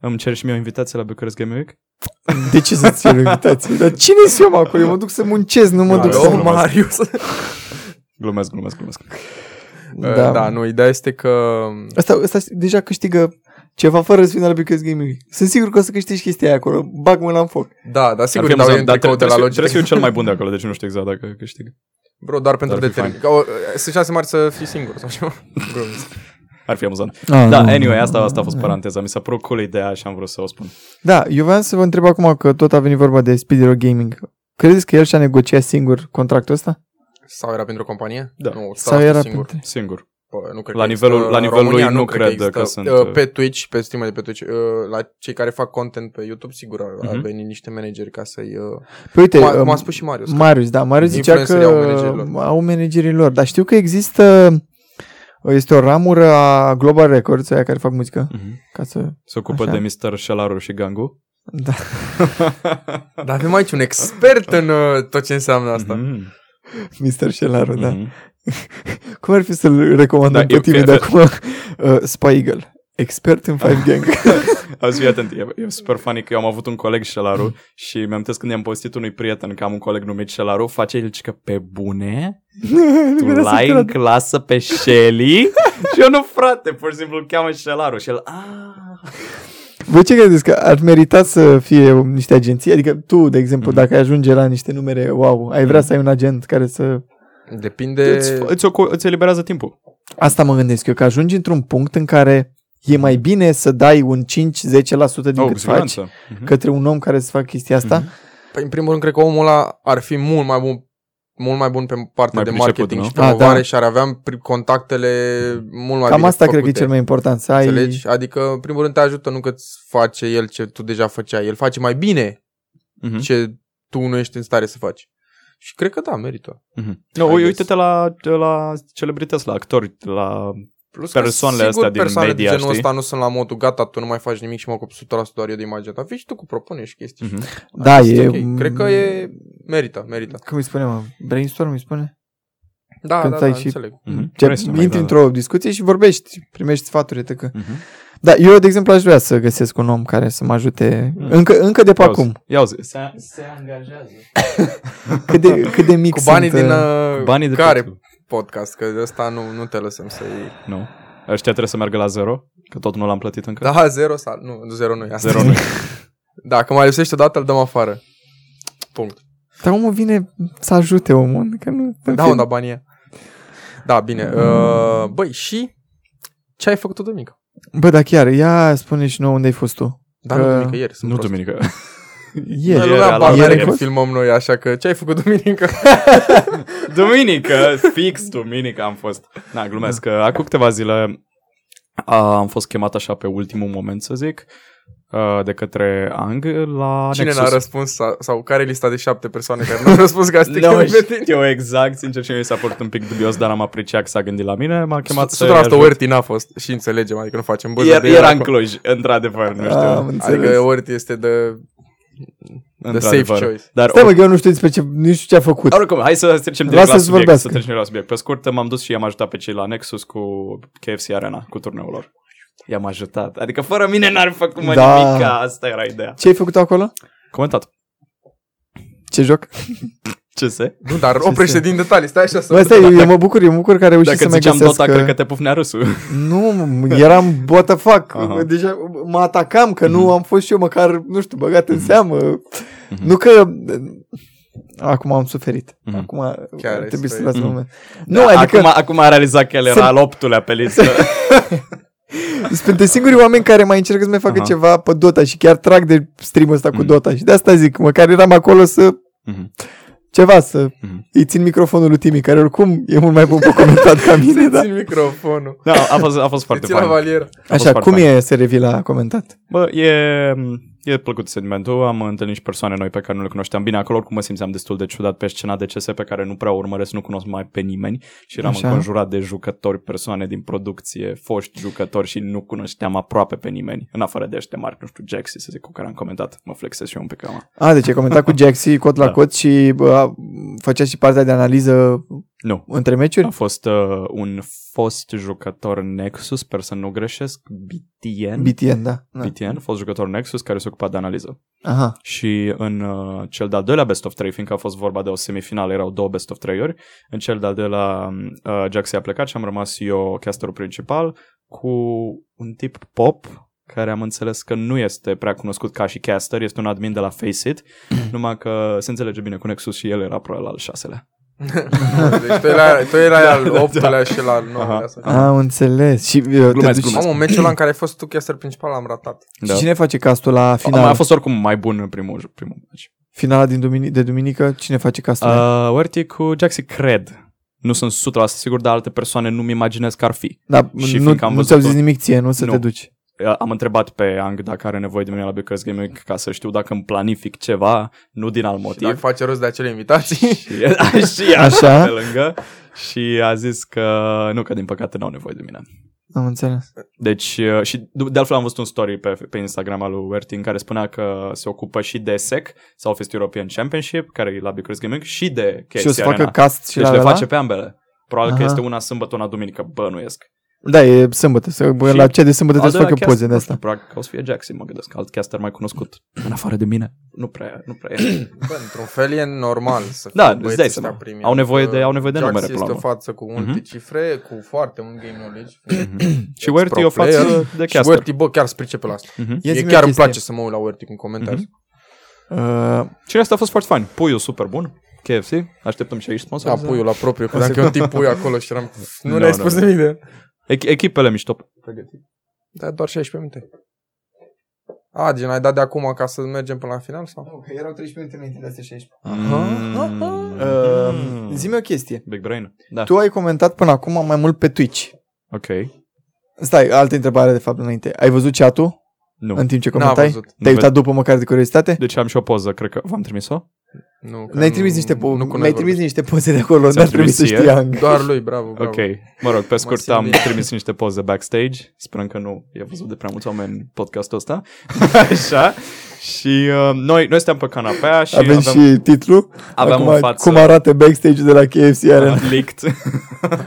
Îmi cer și mie o invitație la Bucharest Gaming Week? De ce să-ți cer o invitație? Dar cine sunt eu acolo? Eu mă duc să muncesc, nu mă duc Alo, să... Alo, Marius. Glumesc, glumesc, glumesc. Da. da, nu, ideea este că... Asta, asta deja câștigă ceva fără să vină la Bucharest Gaming Week. Sunt sigur că o să câștigi chestia aia acolo. Bag mâna în foc. Da, dar sigur Ar fi dau eu amuzant, un dar tricou de trebuie, la trebuie, Logitech. trebuie să fiu cel mai bun de acolo, deci nu știu exact dacă câștig. Bro, doar pentru Ar fi determin. Ca o, sunt șanse mari să fii singur sau ceva. Glumesc. Ar fi amuzant. Ah, Da, nu, anyway, nu, asta, nu, asta a fost nu. paranteza. Mi s-a părut cool ideea și am vrut să o spun. Da, eu vreau să vă întreb acum că tot a venit vorba de Speedy Rock Gaming. Credeți că el și-a negociat singur contractul ăsta? Sau era pentru o companie? Da. Nu, Sau era era singur. pentru... Singur. Bă, nu cred La că nivelul- există- la în nivelul România lui nu cred cred că există. sunt, Uh, uh, Pe Twitch, pe stream de pe Twitch, uh, la cei care fac content pe YouTube, sigur ar Mhm. veni niște manageri ca să-i... uh, Păi uite, Cum a, cum um, a spus și Marius. că- Marius, da, Marius zicea că Influencerii au managerilor. au managerii lor, dar știu că există este o ramură a Global Records, aia care fac muzică, Mhm. ca să... Se ocupă Așa. de Mr. Shalaru și Gangu. Da. Dar avem aici un expert în uh, tot ce înseamnă asta. Mhm. Mr. Shelaru, da. Mhm. Cum ar fi să-l recomandăm Da, pe eu tine cred- de acum? Uh, Spy Eagle, expert în Five Gang. Auzi, fii atent, e, e super funny că eu am avut un coleg Șelaru și mi-am tăs când i-am postit unui prieten că am un coleg numit Șelaru, face el că pe bune? Tu l-ai în clasă pe Shelly? și eu nu, frate, pur și simplu îl cheamă Șelaru și el, ah. Voi ce credeți că ar merita să fie niște agenții? Adică tu, de exemplu, Mhm. dacă ai ajunge la niște numere, wow, ai vrea să ai un agent care să... Depinde... Îți, îți, ocu- îți eliberează timpul. Asta mă gândesc eu, că ajungi într-un punct în care e mai bine să dai un 5-10% din Oh, cât cu faci siguranță. Mhm. către un om care să facă chestia asta. Mhm. Păi, în primul rând, cred că omul ăla ar fi mult mai bun mult mai bun pe partea Mai de priceput, marketing nu? și Ah, promovare da. și ar avea pri- contactele mult mai Cam bine asta cred că e făcute. cel mai important, să ai... Înțelegi? Adică, în primul rând, te ajută, nu că îți face el ce tu deja făceai. El face mai bine Mhm. ce tu nu ești în stare să faci. Și cred că da, merită. Mhm. No, I guess. uite-te la, la celebrități, la actori, la... Plus Persoanele că, sigur, astea din persoane media, de genul știi? ăsta nu sunt la modul gata, tu nu mai faci nimic și mă ocup 100% doar eu de imagine ta. Vii și tu cu propuneri și chestii. Mhm. Da, Asta e... ok. Cred că e... Merită, merită. Cum îi spune, mă? Brainstorm îi spune? Da, Când da, stai da, și- înțeleg. Mhm. Ce, Restul mai, intri da, într-o discuție și vorbești, primești sfaturi, etc. da. Mhm. Da, eu, de exemplu, aș vrea să găsesc un om care să mă ajute Mm. încă, încă de pe Ia uzi, acum. Ia uzi, se, se angajează. Cât de, cât de mic Cu banii sunt, din... uh, Uh, Banii de care tot. Podcast? Că de ăsta nu, nu te lăsăm să iei. Nu. Ăștia trebuie să meargă la zero, că tot nu l-am plătit încă. Da, zero sau... Nu, zero nu e asta. Zero nu. Dacă mai lipsește odată, îl dăm afară. Punct. Dar omul vine să ajute omul. Că nu, în Da, fine. mă, da, banii e. Da, bine. Uh, băi, și ce ai făcut tu, duminică? Bă, dar chiar, ia spune și nouă unde ai fost tu. Da, Că- nu duminică, ieri. Sunt Nu prost. duminică. Ieri. Noi Ieri, lumea la- bani ieri are ai când fost? filmăm noi, așa că ce ai făcut duminică? duminică, fix duminică am fost. Na, glumesc. că Acum câteva zile a, am fost chemat așa pe ultimul moment, să zic, a, de către Ang la Cine Nexus. n-a răspuns sau, sau care e lista de șapte persoane care nu au răspuns ca să te Nu cheme pe tine? știu exact, sincer și mie mi s-a părut un pic dubios, dar am apreciat că s-a gândit la mine, m-a chemat să 100% Orti n-a fost și înțelegem, adică nu facem băză Iar, de era el în acolo. Cluj, într-adevăr, nu știu. Am înțeles. Adică Orti este de, de safe într-adevăr. choice. Dar Stai mă, că eu nu știu despre ce, nu știu ce a făcut. Oricum, hai să trecem direct la Lasă-ți subiect. vorbească. Să trecem la subiect. Pe scurt, m-am dus și i-am ajutat pe cei la Nexus cu KFC Arena, cu turneul lor. I-am ajutat. Adică fără mine n-ar fi făcut mă Da. nimic, asta era ideea. Ce ai făcut acolo? Comentat. Ce joc? Ce se? Nu, dar Ce oprește se- din detalii, stai așa să... Bă, stai, eu mă bucur, eu mă bucur că a reușit Dacă să mai ziceam găsesc... Dota, uh, cred că te pufnea râsul. Nu, eram what the fuck. Aha. Deja mă atacam că nu Mhm. am fost și eu măcar, nu știu, băgat în Mhm. seamă. Mhm. Nu că... Acum am suferit. Mhm. Acum Chiar ai trebuie să suferit. las Mhm. un moment. Nu, adică acum, acum a realizat că el era Se- al optulea pe listă. sunt printre singurii oameni care mai încercă să mai facă Aha. ceva pe Dota și chiar trag de stream-ul ăsta cu Mhm. Dota. Și de asta zic, măcar eram acolo să Mhm. Ceva, să Mhm. îi țin microfonul lui Timi, care oricum e mult mai bun pe comentat ca mine. da. Țin microfonul. da, a fost, a fost foarte Ți la fain. valieră. A fost Așa, foarte cum fain. e să revii la comentat? Bă, e, e plăcut sentimentul. Am întâlnit și persoane noi pe care nu le cunoșteam bine. Acolo oricum mă simțeam destul de ciudat pe scena de CS pe care nu prea urmăresc, nu cunosc mai pe nimeni și eram Așa. înconjurat de jucători, persoane din producție, foști jucători și nu cunoșteam aproape pe nimeni, în afară de ăștia mari, nu știu, Jaxi, să zic, cu care am comentat. Mă flexez și eu un pic acum. A, deci ai comentat cu Jaxi, cot la Da. cot și bă, făcea și partea de analiză Nu. între A meciuri? fost uh, un fost jucător Nexus, sper să nu greșesc, BTN. BTN, da. da. BTN, fost jucător Nexus care se ocupa de analiză. Aha. Și în uh, cel de-al doilea best of 3, fiindcă a fost vorba de o semifinală, erau două best of 3 ori, în cel de-al doilea uh, Jaxi a plecat și am rămas eu casterul principal cu un tip pop care am înțeles că nu este prea cunoscut ca și caster, este un admin de la Faceit, numai că se înțelege bine cu Nexus și el era probabil al șaselea. Deci tu erai, tu erai Da, al da, optulea și la al Aha. nouălea. să- Am înțeles. Și uh, te Glumesc, duci... glumesc. Mamă, meciul ăla în care ai fost tu caster principal l-am ratat. Și cine face castul la A, final? a fost oricum mai bun în primul, primul match. Finala din dumini- de duminică? Cine face castul? Uh, Uerti cu Jaxi cred. Nu sunt 100% sigur, dar alte persoane nu-mi imaginez că ar fi. Dar și nu, fiindcă am nu văzut ți-au zis tot- nimic ție, nu să Nu. te duci. Uh, Am întrebat pe Ang dacă are nevoie de mine la Bucharest Gaming ca să știu dacă îmi planific ceva, nu din alt Și dacă motiv. face rost de acele invitații. Și, și așa, Așa? pe lângă. Și a zis că nu, că din păcate n-au nevoie de mine. Am înțeles. Deci, uh, și de altfel am văzut un story pe, pe Instagram al lui Werty în care spunea că se ocupă și de SEC, Southeast European Championship, care e la Bucharest Gaming, și de KFC și o să Arena. facă cast și deci la le ăla? face pe ambele. Probabil că Aha. este una sâmbătă, una duminică, bănuiesc. Da, e sâmbătă. Să, Și la cea de sâmbătă Al trebuie să doilea facă poze cast, de nu știu, asta. probabil că o să fie Jackson, mă gândesc, alt caster mai cunoscut. În afară de mine. Nu prea, nu prea e. Bă, într-un fel e normal să Da, fie îți băieții dai ăștia seama. primi. Au nevoie de- Adică au nevoie de Jax numere, până la este o urmă. față cu multe Mhm. cifre, cu foarte mult game knowledge. Și Werty e o pro player. față de Și caster. Werty, bă, chiar se pricepe la asta. Mhm. Ia Mie zi-mi chiar o îmi chestie. place să mă uit la Werty cum comentarii. Uh, Și asta a fost foarte fain. Puiul super bun. KFC. Așteptăm și aici Da, sponsor. puiul la propriu, credeam că e un tip pui acolo și eram... Nu Nu, ne-ai nu, spus nu. nimic de... Echipele mișto. Da, doar 16 minute. A, gen, ai dat de acum ca să mergem până la final sau? nu, că erau 13 minute înainte de astea 16. Mm. Uh, zi-mi o chestie. Big brain. Da. Tu ai comentat până acum mai mult pe Twitch. Ok. Stai, altă întrebare de fapt înainte. Ai văzut chat-ul Nu. în timp ce N-am comentai? văzut. Te-ai Nu uitat după măcar de curiozitate? Deci am și o poză, cred că v-am trimis-o. Nu, că Ne-ai nu- trimis niște, po- nu cu noi mi-ai trimis vorbesc. niște poze de acolo, Ți-am dar trebuie să trimis știi ție? Ang. Doar lui, bravo, bravo. Ok. Mă rog, pe scurt simt am bine. trimis niște poze backstage. Sperăm că nu e văzut de prea mulți oameni podcastul ăsta. Așa. Și uh, noi, noi suntem pe canapea și Avem avem, și titlul. aveam Acum, în față... Cum arată backstage de la KFC Arena. uh, leaked.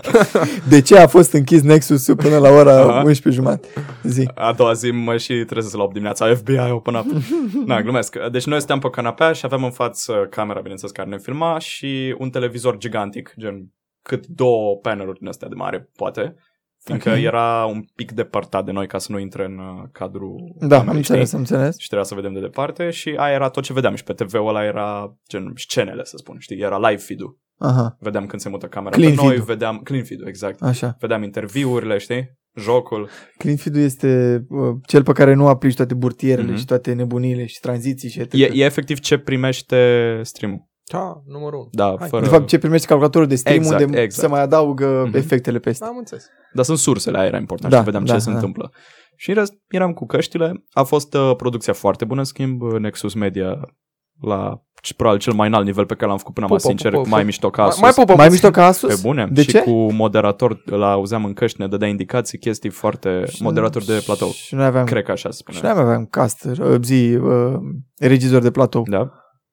De ce a fost închis Nexus până la ora Aha. 11 jumate? Zi. A doua zi mă și trezesc la 8 dimineața, FBI open up. Na, glumesc. Deci noi stăm pe canapea și avem în față camera, bineînțeles, care ne filma și un televizor gigantic, gen cât două paneluri din astea de mare, poate. Fiindcă Ok. era un pic depărtat de noi ca să nu intre în uh, cadrul Da, am camerei, înțeles, știi? am înțeles. Și trebuia să vedem de departe și aia era tot ce vedeam și pe TV-ul ăla era gen scenele, să spun, știi? Era live feed-ul. Aha, Vedeam când se mută camera Clean pe noi, feed-ul. vedeam clean feed-ul, exact. așa. Vedeam interviurile, știi? Jocul. Clean feed-ul este uh, cel pe care nu aplici toate burtierele Mhm. și toate nebunile și tranziții și etc. E, e efectiv ce primește stream Da, numărul 1. Da, Hai. fără... De fapt, ce primești calculatorul de stream Exact, unde exact. se mai adaugă Mhm. efectele peste. Am înțeles. Dar sunt sursele, aia era important Da, și vedeam da, ce se da. întâmplă. Și în rest, eram cu căștile. A fost uh, producția foarte bună, în schimb, uh, Nexus Media la c- probabil cel mai înalt nivel pe care l-am făcut până acum, Pupă, sincer, pupă, mai pupă. mișto ca Mai, Asus. mai pupă Mai puțin. mișto ca Asus? Pe bune. De și ce? cu moderator, îl auzeam în căști, ne dădea indicații, chestii foarte... moderator de platou. Și noi aveam, Cred că așa se și spune. noi aveam caster, uh, zi, uh, regizor de platou. Da?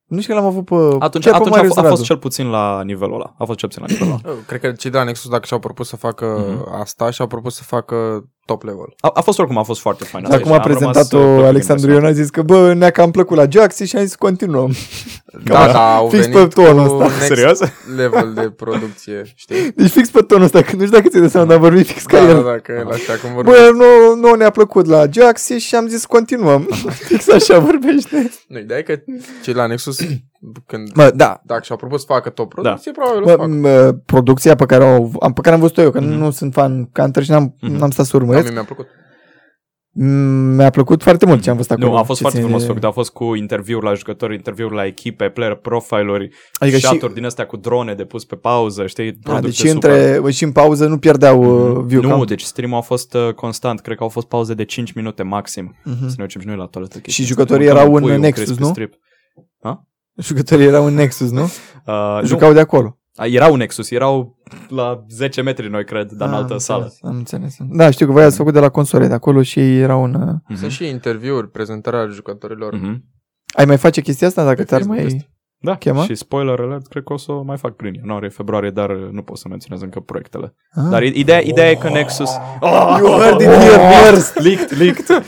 Nu știu că l-am avut pe... Atunci, chiar pe atunci a, Marius f- a fost Radu. cel puțin la nivelul ăla. A fost cel puțin la nivelul ăla. Eu Cred că cei de la Nexus, dacă și-au propus să facă Mhm. asta, și-au propus să facă top level. A, a fost oricum, a fost foarte fain. Dar cum a prezentat-o Alexandru Ion, a zis că, bă, ne-a cam plăcut la Jaxi și am zis continuăm. Da, da, au fix venit pe tonul cu ăsta. next Serios? level de producție, știi? Deci fix pe tonul ăsta, că nu știu dacă ți-ai dat seama, dar am vorbit fix ca Da, da, el. da, că el așa cum vorbește. Bă, nu, nu ne-a plăcut la Jaxi și am zis continuăm. fix așa vorbește. Nu, ideea e că cei la Nexus, când, Mă, da, dacă și-au propus să facă top producție, probabil o Bă, fac. m- producția pe care, o, am, pe care am văzut-o eu, că Mhm. nu sunt fan Counter și n-am, Mhm. n-am stat să Da, urmăresc, mie mi-a plăcut. m- mi-a plăcut foarte mult ce am văzut acolo. Nu, a fost Ce foarte ține frumos de- făcut. A fost cu interviuri la jucători, interviuri la echipe, player profile-uri, Adică și, shot-uri din astea cu drone de pus pe pauză, știi? da, Producție deci super. între, și în pauză nu pierdeau uh, Mhm. view Nu, count. deci stream-ul a fost uh, constant. Cred că au fost pauze de 5 minute maxim. Mhm. Să ne ducem și noi la toaletă. Și jucătorii erau în Nexus, nu? Strip. Jucătorii erau în Nexus, nu? Uh, nu, Jucau de acolo. A, erau în Nexus, erau la 10 metri noi, cred, dar în Ah, altă am sală. înțeles, Am înțeles. Da, știu că voi ați făcut de la console de acolo și ei erau în... uh, Mhm. Sunt și interviuri, prezentarea jucătorilor. Mhm. Ai mai face chestia asta dacă Pe ți-ar Facebook mai... este. Da, Chema? și spoiler alert, cred că o să o mai fac prin ianuarie, februarie, dar uh, nu pot să menționez încă proiectele. Ah. Dar ideea, ideea e că Nexus... You heard it here first! Leaked, leaked.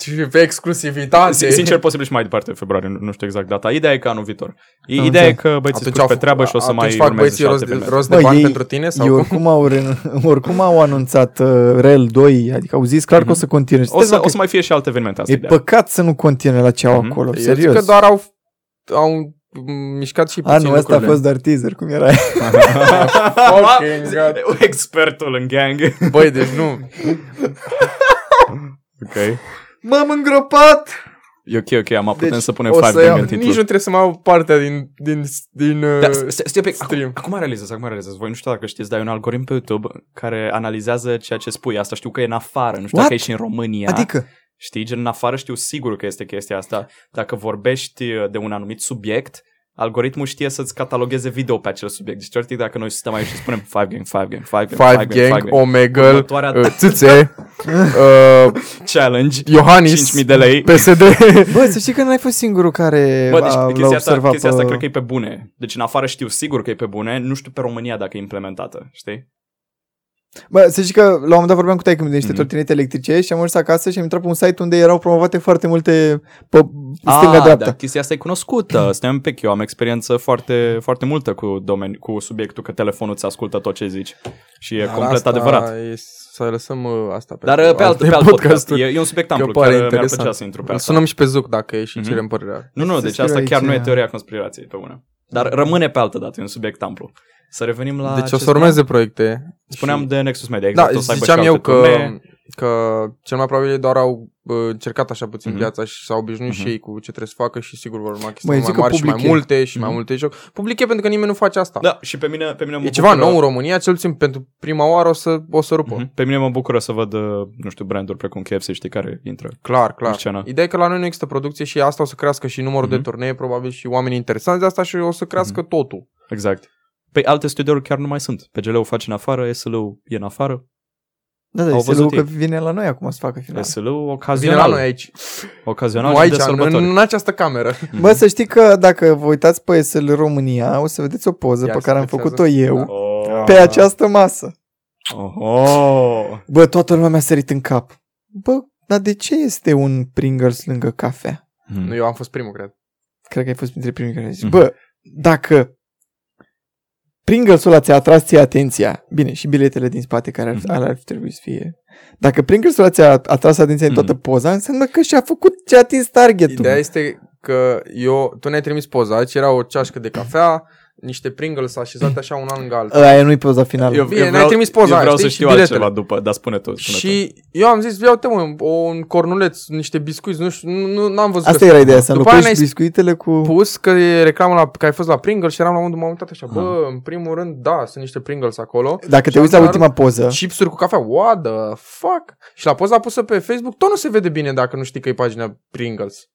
Și pe exclusivitate. Sin- Sincer, posibil și mai departe, februarie, nu, nu știu exact data. Ideea e că anul viitor. I- Am Ideea e înțeles. că băieții sunt au pe făcut- treabă și o să atunci mai fac urmeze băieții și rost alte de, evenimente. rost de Bă, bani ei- pentru tine? Sau Eu cum? oricum au, re- oricum au anunțat uh, Rel 2, adică au zis clar că o să continue. Mhm. O să, o să mai fie și alte evenimente asta. E ideea. păcat să nu continue la ce au Mhm. acolo, Eu zic serios. că doar au, au mișcat și A, puțin nu, ăsta a lucrurile. fost doar teaser, cum era? Fucking God. Expertul în gang. Băi, deci nu. ok. M-am îngropat! E ok, ok, am putem Deci, să punem O 5 să gang iau, în nici nu titlu. trebuie să mai au partea din, din, din uh, Da, stai, stai un pic, stream. acum, acum realizez, acum realizez. Voi nu știu dacă știți, dar e un algoritm pe YouTube care analizează ceea ce spui. Asta știu că e în afară, nu știu What? dacă e și în România. Adică, Știi, gen în afară știu sigur că este chestia asta. Dacă vorbești uh, de un anumit subiect, algoritmul știe să-ți catalogheze video pe acel subiect. Deci, teoretic, dacă noi stăm aici și spunem 5 gang, 5 gang, 5 gang, 5 Five gang, 5 Gang, gang, Omegle, Următoarea uh, Țâțe, uh, challenge, Iohannis, 5.000 de lei. PSD. bă, să știi că n-ai fost singurul care Bă, a, deci l-a chestia asta, observat chestia asta pe- cred că e pe bune. Deci în afară știu sigur că e pe bune, nu știu pe România dacă e implementată, știi? Bă, să știi că la un moment dat vorbeam cu taică de niște Mhm. trotinete electrice și am ajuns acasă și am intrat pe un site unde erau promovate foarte multe pe Ah, stânga-dreapta. da, chestia asta e cunoscută. Stai un pic, eu am experiență foarte, foarte multă cu, domeni, cu subiectul că telefonul îți ascultă tot ce zici. Și e Dar complet asta adevărat. E, să lăsăm uh, asta pe Dar uh, pe alt, pe alt podcast. podcasturi. E, e un subiect Că amplu, pare chiar mi-ar interesant. plăcea să intru pe Îl asta. Sunăm și pe Zuc dacă e și Mhm. cerem părerea. Nu, nu, Se deci scrie asta chiar aici- nu e teoria conspirației pe una. Dar rămâne pe altă dată, e un subiect amplu. Să revenim la Deci ce o să urmeze proiecte. Spuneam și- de Nexus Media, Da, exact. o să aibă ziceam și eu alte că, turnee. că cel mai probabil ei doar au uh, încercat așa puțin Mhm. viața și s-au obișnuit și Mhm. ei cu ce trebuie să facă și sigur vor urma Băi, chestii mai zic că mari și mai publice. multe și mai Mhm. multe joc. Publice pentru că nimeni nu face asta. Da, și pe mine, pe mine mă E ceva bucură- nou în România, cel puțin pentru prima oară o să, o să rupă. Mhm. Pe mine mă bucură să văd, uh, nu știu, branduri precum KFC, știi, care intră. Clar, clar. În scenă. Ideea e că la noi nu există producție și asta o să crească și numărul Mhm. de turnee, probabil și oamenii interesanți de asta și o să crească totul. Exact. Pe alte studiouri chiar nu mai sunt. PGL-ul face în afară, SL-ul e în afară. Da, da, Au este văzut că ei. vine la noi acum să facă final. SL-ul Vine ocazional. la noi aici. Ocazional Nu și aici, de în, sărbători. în această cameră. Bă, să știi că dacă vă uitați pe SL România, o să vedeți o poză Ia pe se care am fixează. făcut-o eu Da. Oh. pe această masă. Oh, oh. Bă, toată lumea mi-a sărit în cap. Bă, dar de ce este un Pringles lângă cafea? Hmm. Nu, eu am fost primul, cred. Cred că ai fost printre primii care zici. Mhm. Bă, dacă Pringles-ul ăla ți-a atras ție atenția, bine, și biletele din spate care ar, Mhm. ar, ar trebui să fie. Dacă Pringles-ul ăla ți-a atras atenția în toată Mhm. poza, înseamnă că și-a făcut ce-a atins targetul. Ideea este că eu, tu ne-ai trimis poza, aici era o ceașcă de cafea, niște Pringles așezate așa un an lângă altul. Aia nu-i poza finală. Eu, Bine, eu ne-ai vreau, trimis poza eu aia, vreau știi, să și știu biletele. altceva după, dar spune tu. Spune Și eu am zis, ia uite mă, un cornuleț, niște biscuiți, nu știu, nu, nu n-am văzut. Asta că- era ideea, să După aia înlocuiești ne-ai biscuitele cu... pus că e reclamă la, că ai fost la Pringles și eram la unul, m-am uitat așa, bă, Aha. în primul rând, da, sunt niște Pringles acolo. Dacă te Și uiți la am ultima poză, Chipsuri cu cafea, what the fuck? Și la poza pusă pe Facebook, tot nu se vede bine dacă nu știi că e pagina Pringles.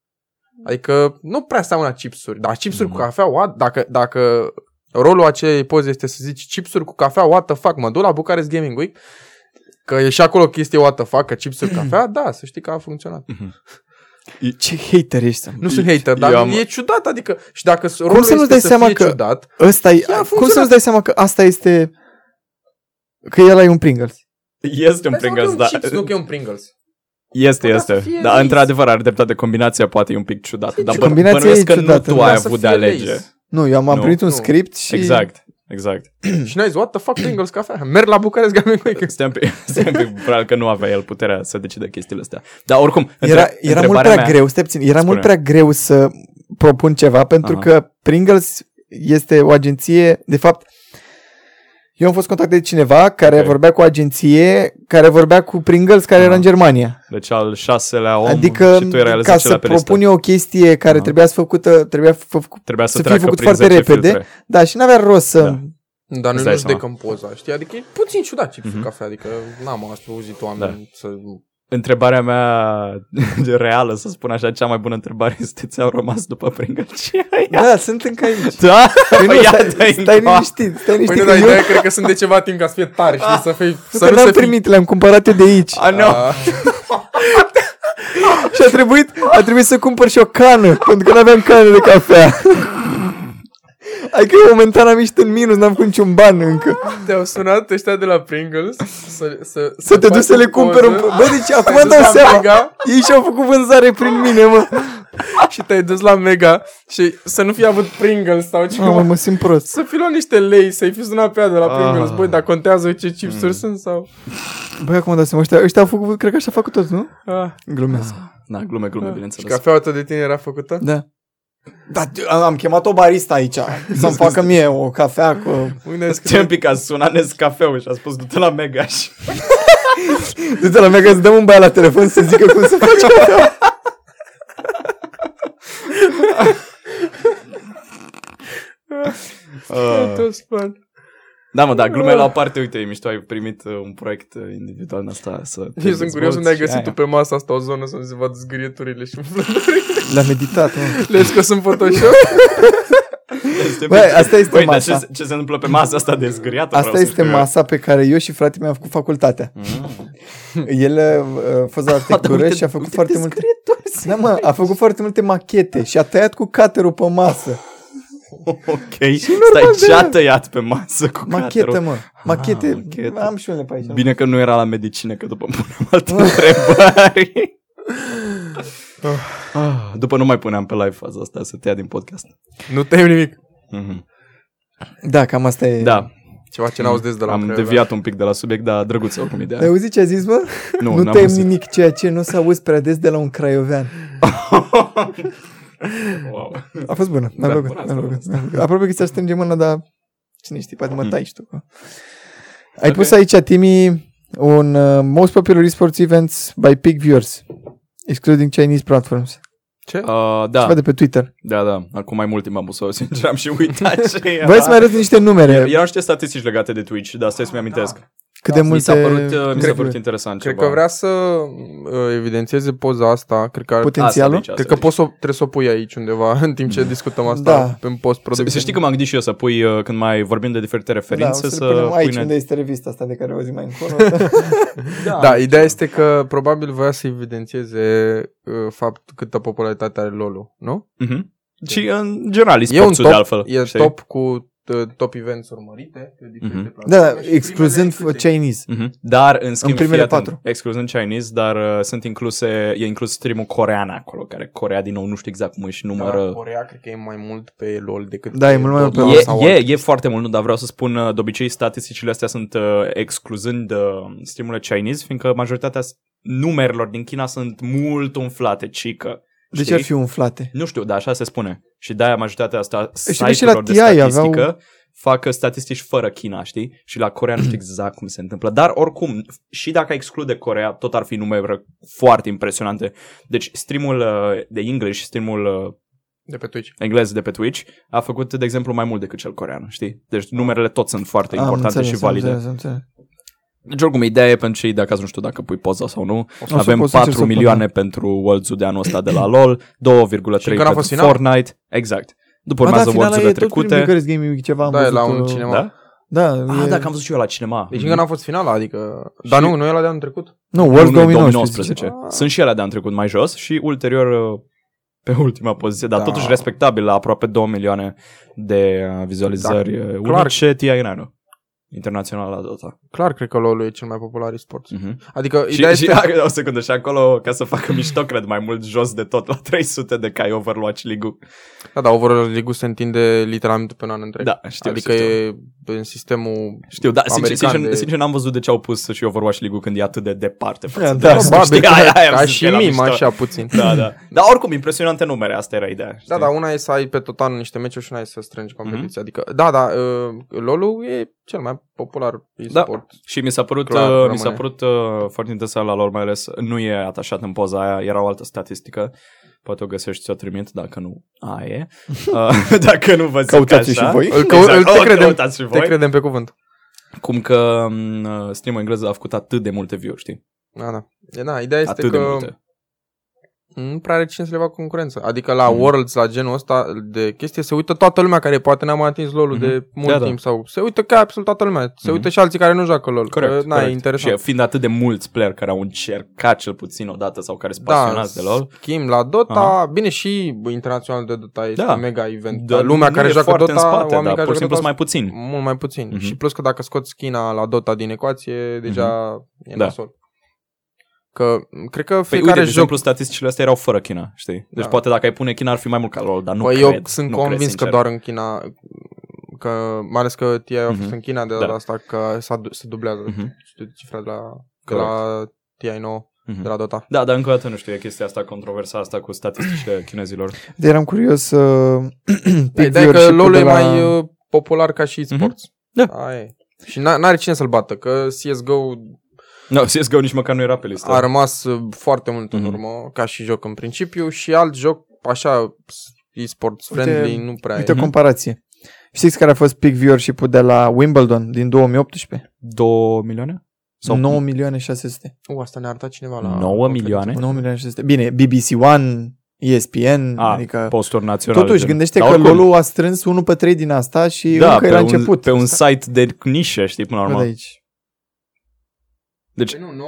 Adică nu prea seamănă chipsuri, dar chipsuri Mhm. cu cafea, what? Dacă, dacă rolul acelei poze este să zici chipsuri cu cafea, what the fuck, mă duc la Bucharest Gaming Week, că e și acolo chestie what the fuck, că chipsuri cu cafea, da, să știi că a funcționat. ce hater ești. Nu sunt hater, dar Eu am- e ciudat, adică, și dacă rolul să nu-ți este dai să seama fie că- ciudat, Ăsta e... Ia, a Cum să funcționat. nu-ți dai seama că asta este... Că el e un Pringles? Este un Dai seama că e Pringles, un da. chips, nu că e un Pringles. Este, Putea să este. fie Dar Lay's. într-adevăr are dreptate. Combinația poate e un pic ciudată. Dar bă- Combinația bănuiesc e că nu ciudată, tu da. ai Să avut de fie alege. Lay's. Nu, eu am, am Nu, primit un nu. script și... Exact, exact. Și n-ai zis, what the fuck Pringles cafea? Merg la Bucharest Gaming Week. Stai un pic, stai un pic, probabil că nu avea el puterea să decide chestiile astea. Dar oricum, Era, între- era mult întrebarea prea mea- greu, stai puțin, era Spune. mult prea greu să propun ceva pentru Aha. că Pringles este o agenție, de fapt, eu am fost contactat de cineva care Ok. vorbea cu o agenție care vorbea cu Pringles care era Aha. în Germania. Deci al șaselea om adică și tu erai al ca să zecelea pe listă. propun eu o chestie care Aha. trebuia să făcută, trebuia făcut, Trebuia să, să fie treacă făcut prin foarte 10 repede. filtre. da, și n-avea rost să... Da. Dar noi Îți dai nu seama. judecăm poza, știi? Adică e puțin ciudat chipsul Mhm. cafea, adică n-am auzit oameni să... Întrebarea mea de reală, să spun așa, cea mai bună întrebare este ți-au rămas după Pringles? Ce ai? Da, sunt încă aici. Da? Păi nu, Păi stai, iată-i stai încoa. liniștit, stai Păi liniștit nu, că dar eu... ideea cred că sunt de ceva timp ca să fie tari, știi? Să fii... Nu Să că nu n-am se fii... primit, le-am cumpărat eu de aici. A, nu. Ah, Și a trebuit, a trebuit să cumpăr și o cană, pentru că nu aveam cană de cafea. Adică eu momentan am ieșit în minus, n-am făcut niciun ban încă. Te-au sunat ăștia de la Pringles să, să, Să te faci duci să o le cumperi un... poză. Bă, deci acum Te-ai îmi dus dau la seama. Mega Ei și-au făcut vânzare prin mine, mă. și te-ai dus la Mega și să nu fi avut Pringles sau ceva. Mamă, mă simt prost. Să fi luat niște lei, să-i fi sunat pe ea de la Ah. Pringles. Băi, dar contează ce chipsuri sunt sau... Băi, acum îmi dau seama, ăștia, ăștia au făcut, cred că așa fac toți, nu? Ah. Glumesc. Da, glume, glume, Și bineînțeles. cafeaua ta de tine era făcută? Da. Da, am am chemat o barista aici să-mi facă mie o cafea cu... Unde ai Ce scris? un pic a sunat Nescafeu și a spus du-te la Mega și... Du-te la mea că să dăm un băiat la telefon să zică cum să faci cafea. Uh, Toți fan. Da, mă, da, glume la o parte, uite, e mișto, ai primit uh, un proiect uh, individual în asta să te Eu sunt curios unde ai dezvolți găsit și tu pe masa asta o zonă să-mi se vadă zgârieturile și umflăturile. L-am meditat, mă. Le scos în Photoshop? aia. Este Băi, bine. asta este Băi, dar masa. ce, ce se întâmplă pe masa asta de zgâriată? Asta vreau să este știu eu. masa pe care eu și fratele meu am făcut facultatea. Mm. El uh, a fost la arhitectură uite- și a făcut uite foarte multe... Da, mă, a făcut foarte multe machete și a tăiat cu caterul pe masă. Ok, stai ce-a tăiat pe masă cu Machetă, cutter-ul? mă. Machete. Ah, machetă. Am și unele pe aici. Bine că nu era la medicină, că după puneam alte întrebări. Ah, după nu mai puneam pe live faza asta să te ia din podcast. Nu tem nimic. Mhm. Da, cam asta e. Da, Ceva ce n-auzi des de la am Craiova. deviat un pic de la subiect, dar drăguț oricum Ai ideea. auzit ce a zis, mă? Nu, nu n-am tem auzit. nimic, ceea ce nu s-a auzit prea des de la un craiovean. wow. A fost bună. Mi-a Da, plăcut. bună Mi-a asta, plăcut. Mi-a plăcut. Aproape că ți-aș strânge mâna, dar cine știe, poate mă Mm. tai și tu. Ai Ok. pus aici, Timi, un uh, most popular esports events by peak viewers, excluding Chinese platforms. Ce? Uh, Da. da, de pe Twitter. da, da. Acum mai mult timp am pus-o, sincer, am și uitat ce era. Voi să mai arăt niște numere. Erau niște statistici legate de Twitch, dar stai să-mi amintesc. Cât de Mi multe... s-a părut, uh, mi s-a cred părut că- interesant Cred ceva. că vrea să uh, evidențieze poza asta. Cred că, ar, Potențialul? Asta de aici, cred asta că poți să, o- trebuie să o pui aici undeva în timp ce discutăm asta Da. în post-producție. Să, să știi că m-am gândit și eu să pui, uh, când mai vorbim de diferite Da, o referințe, să, să, le punem aici pui... unde este revista asta de care o zi mai încolo. Da, ideea este că probabil voia să evidențieze uh, faptul câtă popularitate are LoL-ul, nu? Mhm. Și în general, E un e top, de altfel. e știi? top cu uh, top events urmărite pe diferite Mhm. platforme. da, și excluzând primele câte? Chinese. Mhm. Dar, în schimb, primele fii atent, patru. excluzând Chinese, dar uh, sunt incluse, e inclus streamul corean acolo, care Corea, din nou, nu știu exact cum își numără. Da, Corea cred că e mai mult pe LoL decât Da, pe e mult mai mult Dota pe LoL. sau E, alt- e, e foarte mult, nu, dar vreau să spun, uh, de obicei, statisticile astea sunt uh, excluzând uh, streamurile Chinese, fiindcă majoritatea s- numerelor din China sunt mult umflate, cică. De ce știi? ar fi umflate? Nu știu, dar așa se spune. Și de-aia majoritatea asta Știi că și la site-urilor de TI aveau- statistică fac uh, statistici fără China, știi? Și la Corea nu știu exact cum se întâmplă. Dar oricum, și dacă exclude Corea, tot ar fi numere foarte impresionante. Deci streamul uh, de English, streamul uh, de pe Twitch. englez de pe Twitch, a făcut, de exemplu, mai mult decât cel corean, știi? Deci numerele tot sunt foarte Am importante înțeles, și am valide. înțeles, am înțeles. Deci oricum, ideea e pentru cei de acasă, nu știu dacă pui poza sau nu. să Avem pot să încerc 4 să o pun, milioane pentru Worlds de anul ăsta de la LoL, 2,3 încă n-a pentru fost final? Fortnite. Exact. După Ba da, urmează finala Worlds-urile e tot prin trecute. Bucharest Gaming Week ceva am Da, e văzut. la un uh, cinema. Da? Da, Ah, e... da, că am văzut și eu la cinema. Deci încă n-a fost finala, adică... Dar nu, nu e la de anul trecut. Nu, Nu, World nu, e 2019. 2019. Sunt și ele de anul trecut mai jos și ulterior uh, pe ultima poziție, dar Da. totuși respectabil la aproape 2 milioane de uh, vizualizări Da, uh, clar. unice TI în anul. Internațional la Dota. Clar, cred că LoL e cel mai popular e-sport. Mhm. Adică Și, ideea și este... o secundă, și acolo, ca să facă mișto, cred, mai mult jos de tot, la 300 de cai Overwatch League-ul. Da, dar Overwatch League se întinde literalmente pe un an întreg. Da, știu, adică știu. e în sistemul... Știu, da, sincer, american sincer, de- sincer, n-am văzut de ce au pus și Overwatch League-ul când e atât de departe. față Da, de da, restul, Probabil, știi? Aia, aia, am ca zis și că era mim, mișto. așa puțin. Da, da. Dar oricum, impresionante numere, asta era ideea. Da, știi? dar una e să ai pe tot anul niște meciuri și una e să strângi competiția. Mhm. Adică, da, da, uh, LoL-ul e cel mai popular e-sport. Și mi s-a părut, Clar, uh, rămâne. mi s-a părut uh, foarte interesant la lor, mai ales nu e atașat în poza aia, era o altă statistică. Poate o găsești, ți-o trimit, dacă nu, aia e. Uh, dacă nu vă zic Căutați așa. și voi. Îl cău- Exact, îl- te o credem, căutați și Te voi. credem pe cuvânt. Cum că um, stream engleză a făcut atât de multe view știi? Da, da. E, da, ideea este Atât că de multe. Nu prea are cine să le facă concurență. Adică la Mhm. Worlds, la genul ăsta de chestie, se uită toată lumea care poate n-a mai atins LoL-ul Mhm. de mult Da, da. timp. Sau se uită chiar absolut toată lumea. Se Mhm. uită și alții care nu joacă LoL. Corect, că, na, corect. e interesant. Și fiind atât de mulți player care au încercat cel puțin o dată sau care sunt pasionați de LoL, schimb la Dota, Aha. bine și internațional de Dota este Da. mega event. da, Dar lumea nu care e joacă foarte Dota, în spate, oamenii dar care pur și joacă simplu sunt Dota mai puțini. mult mai puțin. Mhm. Și plus că dacă scoți schina la Dota din ecuație, deja e Da. nasol. Că cred că Păi fiecare uite, de joc exemplu, statisticile astea erau fără China, știi? Deci Da. poate dacă ai pune China ar fi mai mult ca LoL, dar nu păi cred. eu sunt nu convins cred, că sincer. doar în China, că mai ales că TI a fost Mhm. în China de Da. data asta, că s-a, du- se dublează Mhm. știu cifra de la, de Corect. la TI 9, Mhm. de la Dota. Da, dar încă o dată nu știu, e chestia asta, controversa asta cu statisticile chinezilor. De eram curios uh, pe Ideea e că viewership-ul LoL de e la... mai uh, popular ca și e-sports. Da. Aia e. Și n- n-are cine să-l bată, că CSGO No, CSGO nici măcar nu era pe listă. a rămas uh, foarte mult în Mhm. urmă, ca și joc în principiu, și alt joc, așa, e-sports Uite- friendly, nu prea Uite o e. comparație. Știți care a fost peak viewership-ul de la Wimbledon din 2018? 2 milioane? Sau 9 milioane 600. U, asta ne-a arătat cineva la... 9 la milioane? 9 milioane 600. Bine, BBC One, ESPN, A, adică... posturi naționale. Totuși, gen. gândește Dar că oricum, LoL a strâns 1 pe 3 din asta și da, încă e pe la un, început. pe un site de nișă, știi, până la Văd urmă. aici. Deci, Păi nu,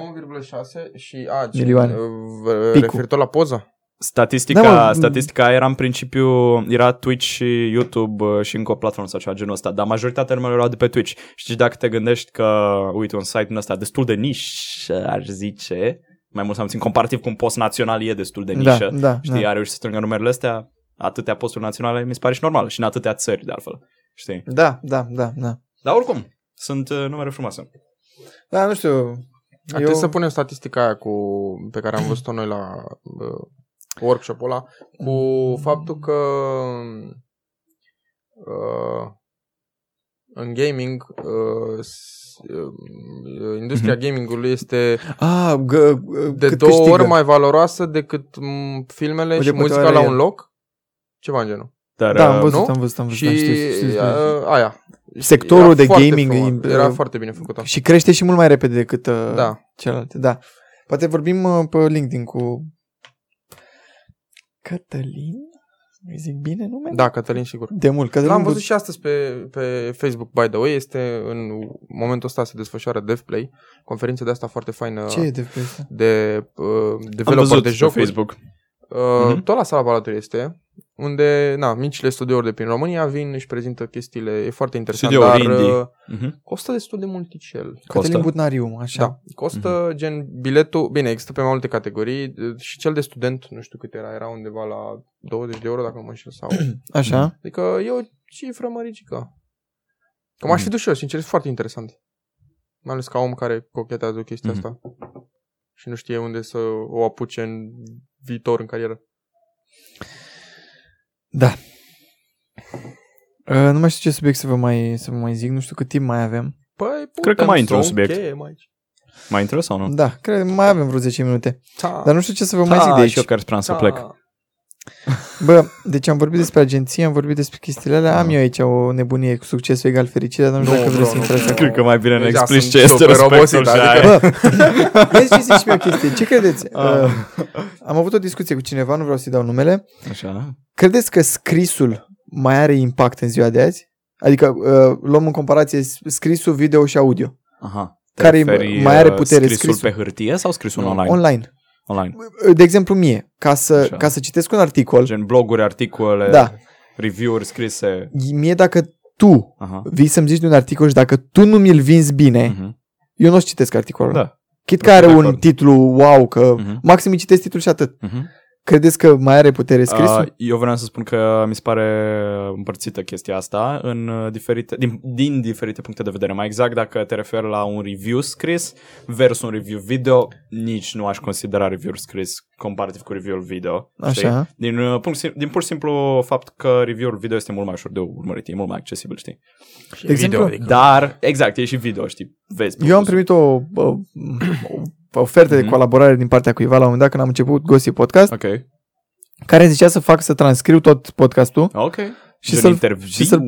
9,6 și... A, ce, Milioane. uh, Picul. referitor la poza? Statistica, Da, da, mă, statistica era în principiu, era Twitch și YouTube uh, și încă o platformă sau ceva genul ăsta, dar majoritatea numelor erau de pe Twitch. Și dacă te gândești că, uite, un site din ăsta destul de niș, aș zice, mai mult sau mai puțin comparativ cu un post național e destul de Da, nișă, da, știi, da. a reușit să strângă numerele astea, atâtea posturi naționale, mi se pare și normal, și în atâtea țări, de altfel, știi. Da, da, da, da. Dar oricum, sunt uh, numere frumoase. Da, nu știu. Ar trebui să punem statistica aia cu, pe care am văzut-o noi la uh, workshop-ul ăla, cu faptul că uh, în gaming uh, s- uh, industria gamingului este Ah, gă, de cât două câștigă. ori mai valoroasă decât m, filmele Uite, și poate muzica are la el. un loc. Ceva în genul. Dar, Da, am uh, văzut, nu? am văzut, am văzut. Și am știu, știu, știu, știu. uh, aia. Sectorul Era de foarte gaming frumos, e- era uh, foarte bine făcută. Și crește și mult mai repede decât uh, Da. celelalte. Da. Poate vorbim uh, pe LinkedIn cu Cătălin? Îi zic bine numele? Da, Cătălin, sigur. De mult. Cătălin L-am Bud- văzut și astăzi pe, pe Facebook, by the way. Este în momentul ăsta se desfășoară DevPlay, conferință de asta foarte faină Ce e de pe asta? de uh, am developer văzut de pe jocuri. Facebook. Uh, Mhm. Tot la sala Palatului este, unde, na, micile studiouri de prin România vin, își prezintă chestiile, e foarte interesant, Studiouri dar indie. uh, Mhm. costă destul de mult ticel. Cătălin Costă? Butnariu, așa. Da, costă Mhm. gen biletul, bine, există pe mai multe categorii uh, și cel de student, nu știu cât era, era undeva la 20 de euro dacă nu mă înșel sau... Așa. Adică e o cifră măricică. Că m-aș fi dus și eu, sincer, e foarte interesant. Mai ales ca om care cochetează cu chestia Mhm. asta. Și nu știe unde să o apuce în viitor, în carieră. Da. Uh, nu mai știu ce subiect să vă mai, să vă mai zic, nu știu cât timp mai avem. Păi, Cred că putem mai să intră un o subiect. încheiem aici. Mai interes sau nu? Da, cred mai avem vreo 10 minute. Da. Dar nu știu ce să vă mai zic de Ah, aici. și eu care speram să Da. plec. Bă, deci am vorbit despre agenție, am vorbit despre chestiile alea. Am Da. eu aici o nebunie cu succes egal fericire, dar nu știu Nu, dacă bro, vreți să nu, intrați nu. acolo. Cred că mai bine ne Deja explici sunt ce este super respectul obosit, și adică- aia. Bă, ia să zici și mie o chestie. Ce credeți? Ah. Uh, am avut o discuție cu cineva, nu vreau să-i dau numele. Așa. Credeți că scrisul mai are impact în ziua de azi? Adică uh, luăm în comparație scrisul, video și audio. Aha. Te Care referi, mai are uh, putere scrisul, scrisul? pe hârtie sau scrisul Nu. online? Online. Online. De exemplu mie, ca să, Așa. ca să citesc un articol, Gen bloguri, articole, Da. review-uri scrise. mie dacă tu Aha. vii să-mi zici de un articol și dacă tu nu mi-l vinzi bine, Mhm. eu nu o să citesc articolul. Da. Chit că Sunt are de un acord. titlu wow, că Mhm. maxim îi citesc titlul și atât. Mhm. Credeți că mai are putere scrisul? Uh, eu vreau să spun că mi se pare împărțită chestia asta în uh, diferite, din, din diferite puncte de vedere. Mai exact, dacă te referi la un review scris versus un review video, nici nu aș considera review scris comparativ cu review video. știi? Așa. Din, uh, punct, sim- din pur și simplu fapt că review video este mult mai ușor de urmărit, e mult mai accesibil, știi? Și De exemplu, video, adică. Dar, exact, e și video, știi? Vezi Eu am produsul. primit o, o, o ofertă de Mhm. colaborare din partea cuiva la un moment dat când am început Gossip Podcast, Ok, care zicea să fac să transcriu tot podcastul, ok. Și Gen să-l- interviu, și să-l-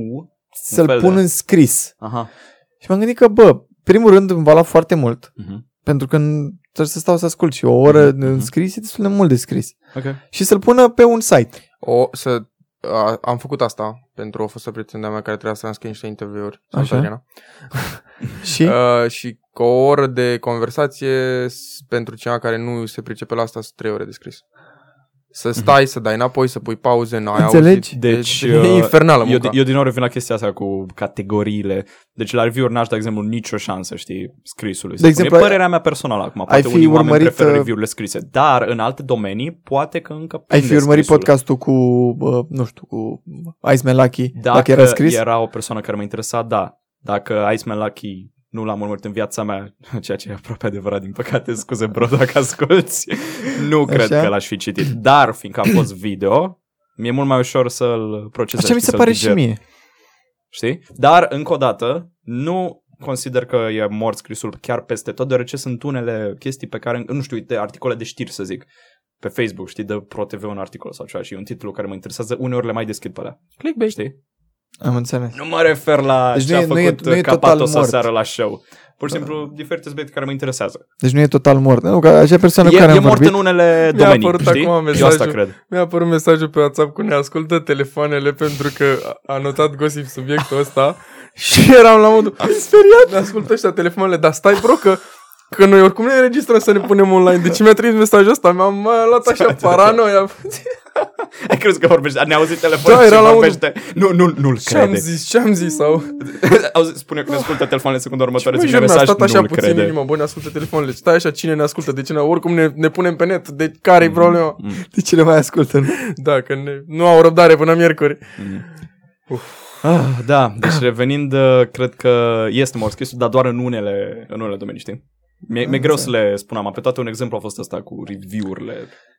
să-l fel pun de- în scris. Aha. Și m-am gândit că, bă, primul rând îmi va lua foarte mult, Mhm. pentru că n- trebuie să stau să ascult și o oră Mhm, în mhm. scris e destul de mult de scris. Ok. Și să-l pună pe un site. O, să, a, am făcut asta pentru o fostă prietenă de-a mea care trebuia să înscrie niște interviuri. Salut, Așa. Adriana. Și Uh, și cu o oră de conversație s- pentru cineva care nu se pricepe la asta sunt trei ore de scris. Să stai, să dai înapoi, să pui pauze, n-ai Înțelegi? auzit. Deci, e uh, infernală Eu, munca. eu din nou revin la chestia asta cu categoriile. Deci la review-uri n-aș, de exemplu, nicio șansă, știi, scrisului. De exemplu, e părerea mea personală acum. Poate fi unii oameni urmărit, preferă uh, review-urile scrise. Dar în alte domenii, poate că încă ai prinde fi urmărit scrisul. podcastul cu, uh, nu știu, cu Iceman Lucky, dacă, Dacă era scris? era o persoană care mă interesa, da. Dacă Iceman Lucky nu l-am urmărit în viața mea, ceea ce e aproape adevărat, din păcate, scuze bro dacă asculti, nu cred Așa? că l-aș fi citit. Dar, fiindcă a fost video, mi-e mult mai ușor să-l procesez. Așa mi știi, se să-l pare și diger. mie. Știi? Dar, încă o dată, nu consider că e mort scrisul chiar peste tot, deoarece sunt unele chestii pe care, nu știu, uite, articole de știri, să zic, pe Facebook, știi, de ProTV un articol sau ceva și e un titlu care mă interesează, uneori le mai deschid pe alea. Clickbait. Știi? Am înțeles. Nu mă refer la Deci ce nu a e- nu e- făcut nu e total Capatos mort. seară la show. Pur și simplu, diferite subiecte care mă interesează. Deci nu e total mort. Nu, că acea persoană cu E, care e am mort vorbit, în unele Mi-a domenii, apărut știi? acum Eu mesajul. asta cred. Mi-a apărut mesajul pe WhatsApp cu ne ascultă telefoanele pentru că a notat Gossip subiectul ăsta și eram la modul speriat. Ne ascultă ăștia telefoanele, dar stai bro că Că noi oricum ne înregistrăm să ne punem online. Deci mi-a trimis mesajul ăsta, mi-am m-a luat așa paranoia. Ai crezut că vorbește, ne-a auzit telefonul Da, și era la vorbește. Nu, nu, nu-l Ce-am crede. zis, ce-am zis? Sau... Auzi, spune că ne ascultă telefoanele secundă următoare, Bă, ține jur, mi-a mesaj, stat așa nu-l puțin în crede. inimă, bă, ne ascultă telefoanele. Stai așa, cine ne ascultă? De ce ne, oricum ne, ne punem pe net? De care-i problema? Mm, De ce le mai ascultă? nu? Da, că ne, nu au răbdare până miercuri. mm. Ah, da, deci revenind, uh, cred că este mort scrisul, dar doar în unele, în unele domenii, știi? Mi-e, mi-e greu să le spun, am apetat un exemplu a fost ăsta cu review-urile.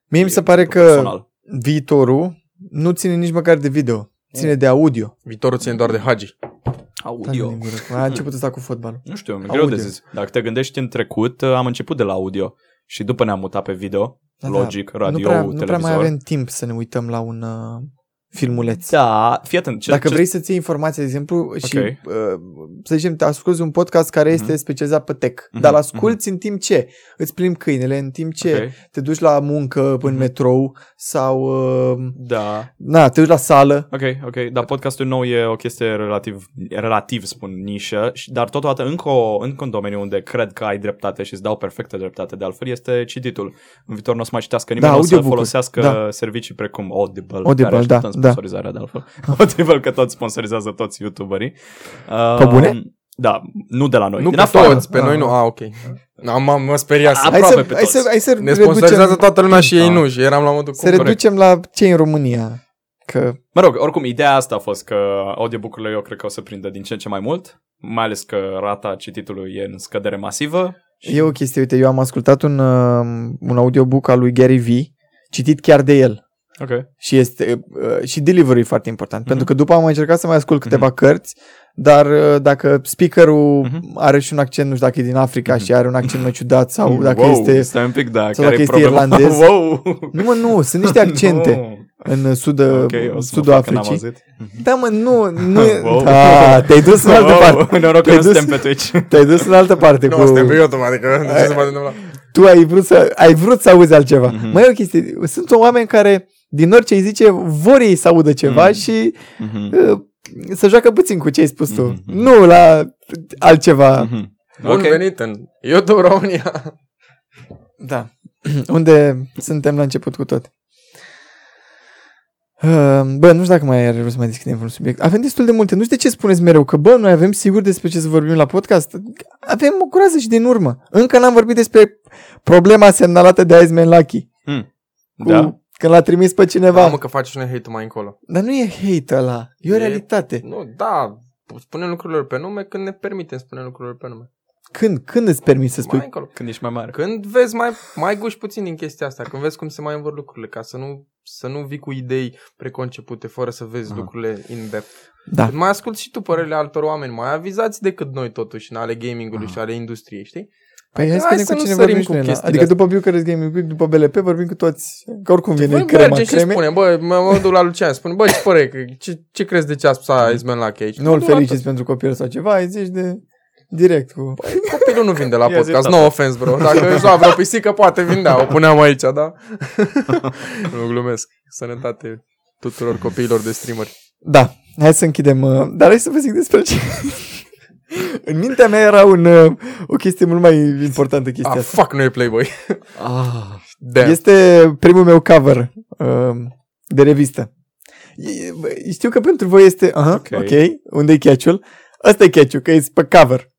Mie mi se pare că personal. Viitorul nu ține nici măcar de video. Ține de audio. Viitorul ține doar de Hagi. Audio. Taci din gură. A început ăsta cu fotbalul. Nu știu, mi-e greu de Audio. zis. Dacă te gândești în trecut, uh, am început de la audio și după ne-am mutat pe video, Da, logic, da. radio, nu prea, televizor. nu prea mai avem timp să ne uităm la un uh, filmuleț. Da, fii atent. Ce, Dacă ce... vrei să-ți iei informații, de exemplu, și Ok. uh, să zicem, te asculti un podcast care este Mhm. specializat pe tech, Mhm, dar asculti în timp ce îți plimbi câinele, în timp ce Ok, te duci la muncă în Mhm. metrou sau uh, Da, na, te duci la sală. ok, ok, dar podcastul nou e o chestie relativ, relativ spun, nișă, și- dar totodată încă, o, încă un domeniu unde cred că ai dreptate și îți dau perfectă dreptate, de altfel este cititul. În viitor nu o să mai citească nimeni, Da, o să audiobook-uri, folosească da. servicii precum Audible, Audible, care ajută da, în da. Sponsorizarea de altfel. Audible că tot sponsorizează toți youtuberii. Pe Uh, bune? Da, nu de la noi. Nu din pe afară. toți, pe Ah. noi nu. Ah, ok. Am, am, mă speriasem. A- Hai Aproape să, pe hai toți. să, hai să Ne sponsorizează reducem, toată lumea și ei Da. nu. Și eram la modul să cum reducem la ce în România. Că Mă rog, oricum, ideea asta a fost că audiobook-urile eu cred că o să prindă din ce în ce mai mult, mai ales că rata cititului e în scădere masivă. e o chestie, uite, eu am ascultat un, uh, un audiobook al lui Gary V, citit chiar de el. Ok. Și este uh, și delivery e foarte important, Mhm. pentru că după am mai încercat să mai ascult câteva cărți, dar uh, dacă speakerul Mhm. are și un accent, nu știu dacă e din Africa Mhm. și are un accent mai ciudat sau dacă wow, este... Stai un pic, da, sau care dacă e este problema? irlandez. wow! Nu mă, nu, sunt niște accente în sud, Ok, o să sudul mă fac că n-am Africii. auzit. Da, mă, nu, nu e... Wow. Da, te-ai dus în altă parte. Noroc că Te-ai nu dus- suntem pe Twitch. Te-ai dus în altă parte Nu, cu... suntem pe YouTube, adică de ce se poate întâmpla? Tu ai vrut să, ai vrut să auzi altceva. Mhm. Mai e o chestie. Sunt oameni care, din orice îi zice, vor ei să audă ceva Mhm. și Mhm. uh, să joacă puțin cu ce ai spus tu. Mhm. Nu la altceva. Mhm. Bun Ok. venit în YouTube România. Da. Unde suntem la început cu tot. Uh, Bă, nu știu dacă mai are rost să mai deschidem vreun subiect. Avem destul de multe. Nu știu de ce spuneți mereu că, bă, noi avem sigur despre ce să vorbim la podcast. Avem o groază și din urmă. Încă n-am vorbit despre problema semnalată de Iceman Lucky. Cu, Da. Când l-a trimis pe cineva. Da, mă, că faci și noi hate mai încolo. Dar nu e hate ăla. E o E- realitate. Nu, da, spunem lucrurilor pe nume când ne permitem spune lucrurilor pe nume. Când, când îți permiți să spui? Mai încolo. Când ești mai mare. Când vezi mai, mai guși puțin din chestia asta, când vezi cum se mai învăr lucrurile, ca să nu, să nu vii cu idei preconcepute fără să vezi Aha. lucrurile in depth. Da. Mai ascult și tu părerile altor oameni, mai avizați decât noi totuși în ale gamingului Aha. și ale industriei, știi? Păi hai să Hai vedem să cu nu cine sărim vorbim și cu noi. la- chestiile Adică astea. după Bucharest Gaming Week, după BLP, vorbim cu toți. Că oricum vine Voi crema merge și creme. spune, bă, mă, mă duc la Lucian, spune, bă, ce părere, că- ce, ce crezi de ce a spus Iceman Lucky aici? Nu Mă îl duc la feliciți pentru copil sau ceva, îi zici de direct cu... tot. Copilul nu vinde la Ia zi, podcast, tata. no offense, bro. Dacă își lua vreo pisică, poate vindea, o puneam aici, da? nu glumesc. Sănătate tuturor copiilor de streameri. Da, hai să închidem. uh, Dar hai să vă zic despre ce... În mintea mea era un, uh, o chestie mult mai importantă chestia Ah, asta. fuck, nu e Playboy. Ah. Damn. Este primul meu cover uh, de revistă. E- bă, Știu că pentru voi este... Aha, Ok. ok. Unde e catch-ul? Ăsta e catch-ul, că e pe cover.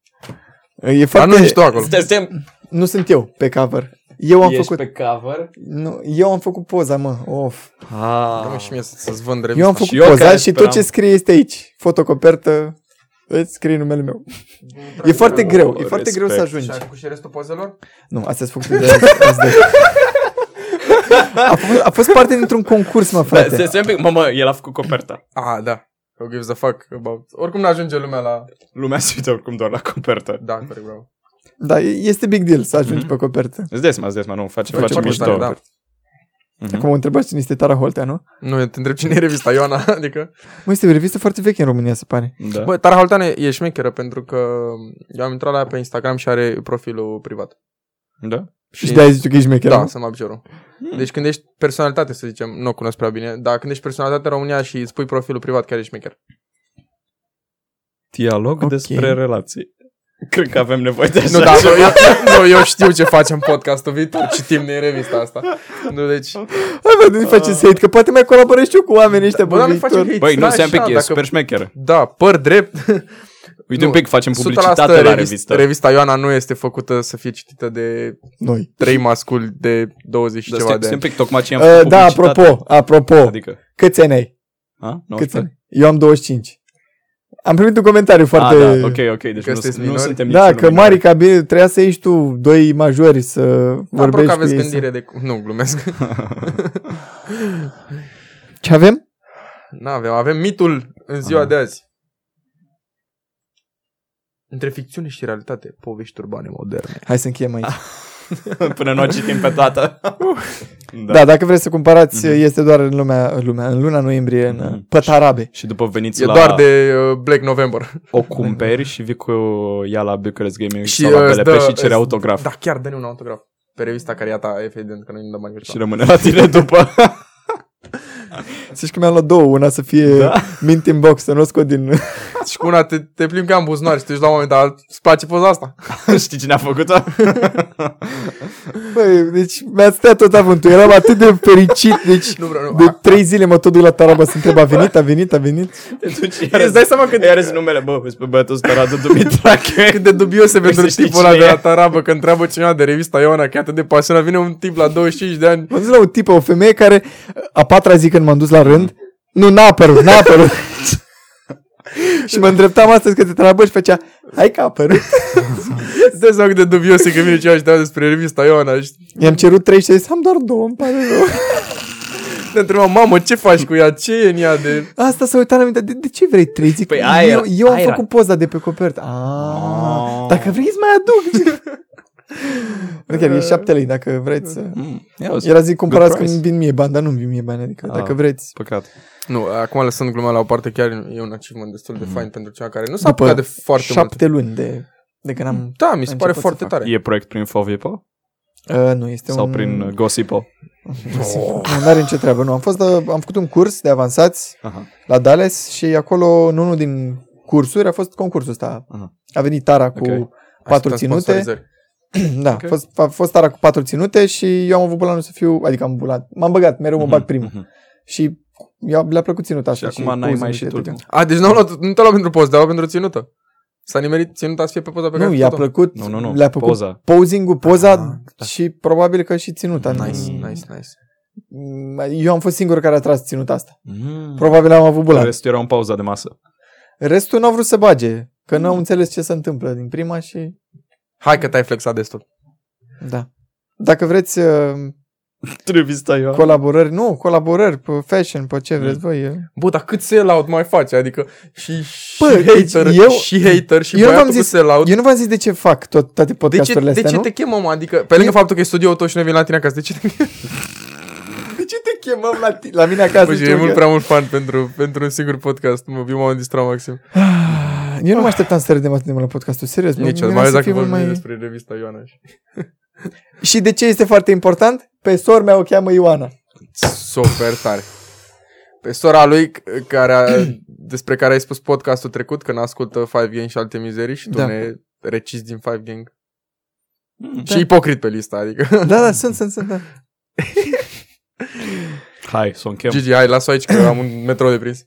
E Dar foarte... nu ești tu acolo. Stai, stai. Nu sunt eu pe cover. Eu am Ești făcut... pe cover? Nu, eu am făcut poza, mă. Of. Ah. Dă-mă și mie să- să-ți vând Eu am revista. făcut Și eu poza care și tot speram. ce scrie este aici. Fotocopertă. Îți scrie numele meu. E foarte Oh, greu. E foarte greu să respect. ajungi. Și ai făcut și restul pozelor? Nu, astea sunt făcute de azi de. A fost, a fost parte dintr-un concurs, mă, Da, stai, frate. stai un pic. Mă, mă, el a făcut coperta. Ah, da. Who gives a fuck about... Oricum nu ajunge lumea la... Lumea se uită oricum doar la copertă. Da, corect, bravo. Da, e- este big deal să ajungi Mhm. pe copertă. Îți dai seama, îți dai seama, nu, face, Face face foarte mișto. tare, da. Mhm. Acum mă întrebați cine este Tara Holtea, nu? Nu, te întreb cine e revista, Ioana, adică... Mă, este o revistă foarte veche în România, se pare. Da. Bă, Tara Holtean e- e șmecheră pentru că eu am intrat la ea pe Instagram și are profilul privat. Da? Și de-aia zici tu că ești mecher, Da, nu? să mă abjurul. Hmm. Deci când ești personalitate, să zicem, nu o cunosc prea bine, dar când ești personalitate în România și îți pui profilul privat, chiar ești șmecher. Dialog Ok. despre relații. Cred că avem nevoie de așa Nu, da, ceva. nu, eu, nu, eu știu ce facem podcastul viitor, citim din revista asta. Nu, deci... Hai bă, nu-i faceți hate, că poate mai colaborez și eu cu oamenii ăștia Bă, pe dar nu facem viitor. hate. Băi, nu, Da, stai un pic, așa, e dacă- super șmecher. Da, păr drept. Uite Nu, un pic, facem 100% publicitate la revist- revistă. Revista Ioana nu este făcută să fie citită de Noi. trei masculi de 20 și Dar ceva stai, de stai un ani. pic, tocmai ce am Uh, făcut da, publicitate. apropo, apropo, Adică, câți ani ai? a? Câți 19? ani? Eu am 25. Am primit un comentariu foarte... Ah, da, ok, ok, deci Că nu, sunteți nu minori? suntem Da, nici că Marica, bine, trebuia să ieși tu doi majori să Apropo vorbești că cu aveți ei. gândire de... Nu, glumesc. Ce avem? N-avem, avem mitul în ziua Aha. de azi. Între ficțiune și realitate, povești urbane moderne. Hai să încheiem aici. Până nu o citim pe toată. Da. da, dacă vreți să cumpărați, Mhm. este doar în lumea, în lumea, în luna noiembrie, în Mhm. Pătarabe. Și după veniți E la... doar de uh, Black November. O cumperi și vii cu ea la Bucharest Gaming Și, și sau la uh, BLP îți dă- și cere îți- autograf. Da, chiar dă un autograf. Pe revista care e a ta, evident că noi nu dăm bani Și și rămâne la tine după. Zici că mi-am luat două, una să fie Da. mint in box, să nu o scot din... Și cu una te, te plimbi ca în buzunar și te duci la un moment dat, îți place poza asta. Știi cine a făcut-o? Băi, deci mi-a stat tot avântul, eram atât de fericit, deci Nu vreau, nu. de trei zile mă tot duc la Taraba să întreb, a venit, a venit, a venit? Te duci, Îți dai seama cât, Iar numele, bă, uite pe băiatul ăsta Radu Dumitrache. cât de dubios e pentru să știi tipul ăla cine de e. la Tarabă că întreabă cineva de revista Iona, că e atât de pasionat. Vine un tip la 25 de ani. M-am dus la o tipă, o femeie care, a patra zi când m-am dus la rând, nu, n-a apărut, n-a apărut. și mă îndreptam astăzi către Tarabă și făcea, hai că a apărut. Îți dai seama cât de dubios e că vine cineva și te despre revista Iona și I-am cerut trei și a zis, am doar două, îmi pare rău. te întrebam, mamă, ce faci cu ea? Ce e în ea de... Asta s-a uitat la mine, de, de ce vrei trei? Zic, Păi aia eu, era- eu am aia era. făcut poza de pe copertă. Ah, Ah. dacă vrei îți mai aduc. Nu, Chiar e șapte lei, dacă vreți să... Mm, ia uzi. Era zic, cumpărați price. când vin mie bani, dar nu vin mie bani, adică Ah. dacă vreți. Păcat. Nu, acum lăsând gluma la o parte, chiar e un achievement destul de fain pentru cea care nu s-a După apucat de foarte mult. șapte luni de, de când am... Da, mi se am pare început foarte să fac. tare. E proiect prin Fovipo? Uh, nu, este Sau un... prin uh, Gossipo? Nu, nu are nicio treabă, nu. Am, fost, uh, am făcut un curs de avansați Aha. la Dallas și acolo, în unul din cursuri, a fost concursul ăsta. Aha. A venit Tara cu Ok. patru Așteptăm ținute. Sponsorizări. Da, Ok. a, fost, a fost Tara cu patru ținute și eu am avut bulanul să fiu, adică am bulat, m-am băgat, mereu mă bag primul. Mhm. Și eu, le-a plăcut ținuta Și asta. acum n-ai pozele mai și și tu. toate. A, deci nu, luat, nu te-a luat pentru post, te-a luat pentru ținută. S-a nimerit ținuta să fie pe poza pe care Nu, ai i-a făcut-o. plăcut, Nu, nu, nu. le-a plăcut Poza. posing-ul, poza Ah, da. și probabil că și ținuta. Nice, Nu- nice, nice. Eu am fost singurul care a tras ținuta asta. Mm. Probabil am avut bulan. Restul era în pauza de masă. Restul n-au vrut să bage, că n-au înțeles ce se întâmplă din prima și... Hai că te-ai flexat destul. Da. Dacă vreți uh, Revista eu. colaborări, nu, colaborări pe fashion, pe ce vreți voi. uh, Bă, dar cât sell-out mai faci? Adică și, și Bă, deci hater, eu- și hater, și eu nu v-am băiatul cu zis- sell-out. Eu nu v-am zis de ce fac tot, toate De ce, podcasturile de astea, ce nu? te chemăm? Adică, pe lângă faptul că e studioul tău și noi vin la tine acasă, de ce te De ce te chemăm la, ti- la mine acasă? Bă, și ce e eu- mult prea mult fan pentru, pentru un singur podcast. Mă, eu m-am distrat maxim. Eu nu mă așteptam să râdem atât de mult la podcastul, serios. mă Nici eu, gândeam mai să ales dacă fie mult vorbim mai... despre revista Ioana. și- Și de ce este foarte important? Pe sor mea o cheamă Ioana. Super tare. Pe sora lui, c- care a, despre care ai spus podcastul trecut, că n-ascultă Five Gang și alte mizerii și tu Da. ne recizi din Five Gang. Mm. Și ipocrit pe lista, adică. Da, da, sunt, sunt, sunt, da. Hai, să o închem. Gigi, hai, las-o aici că am un metrou de prins.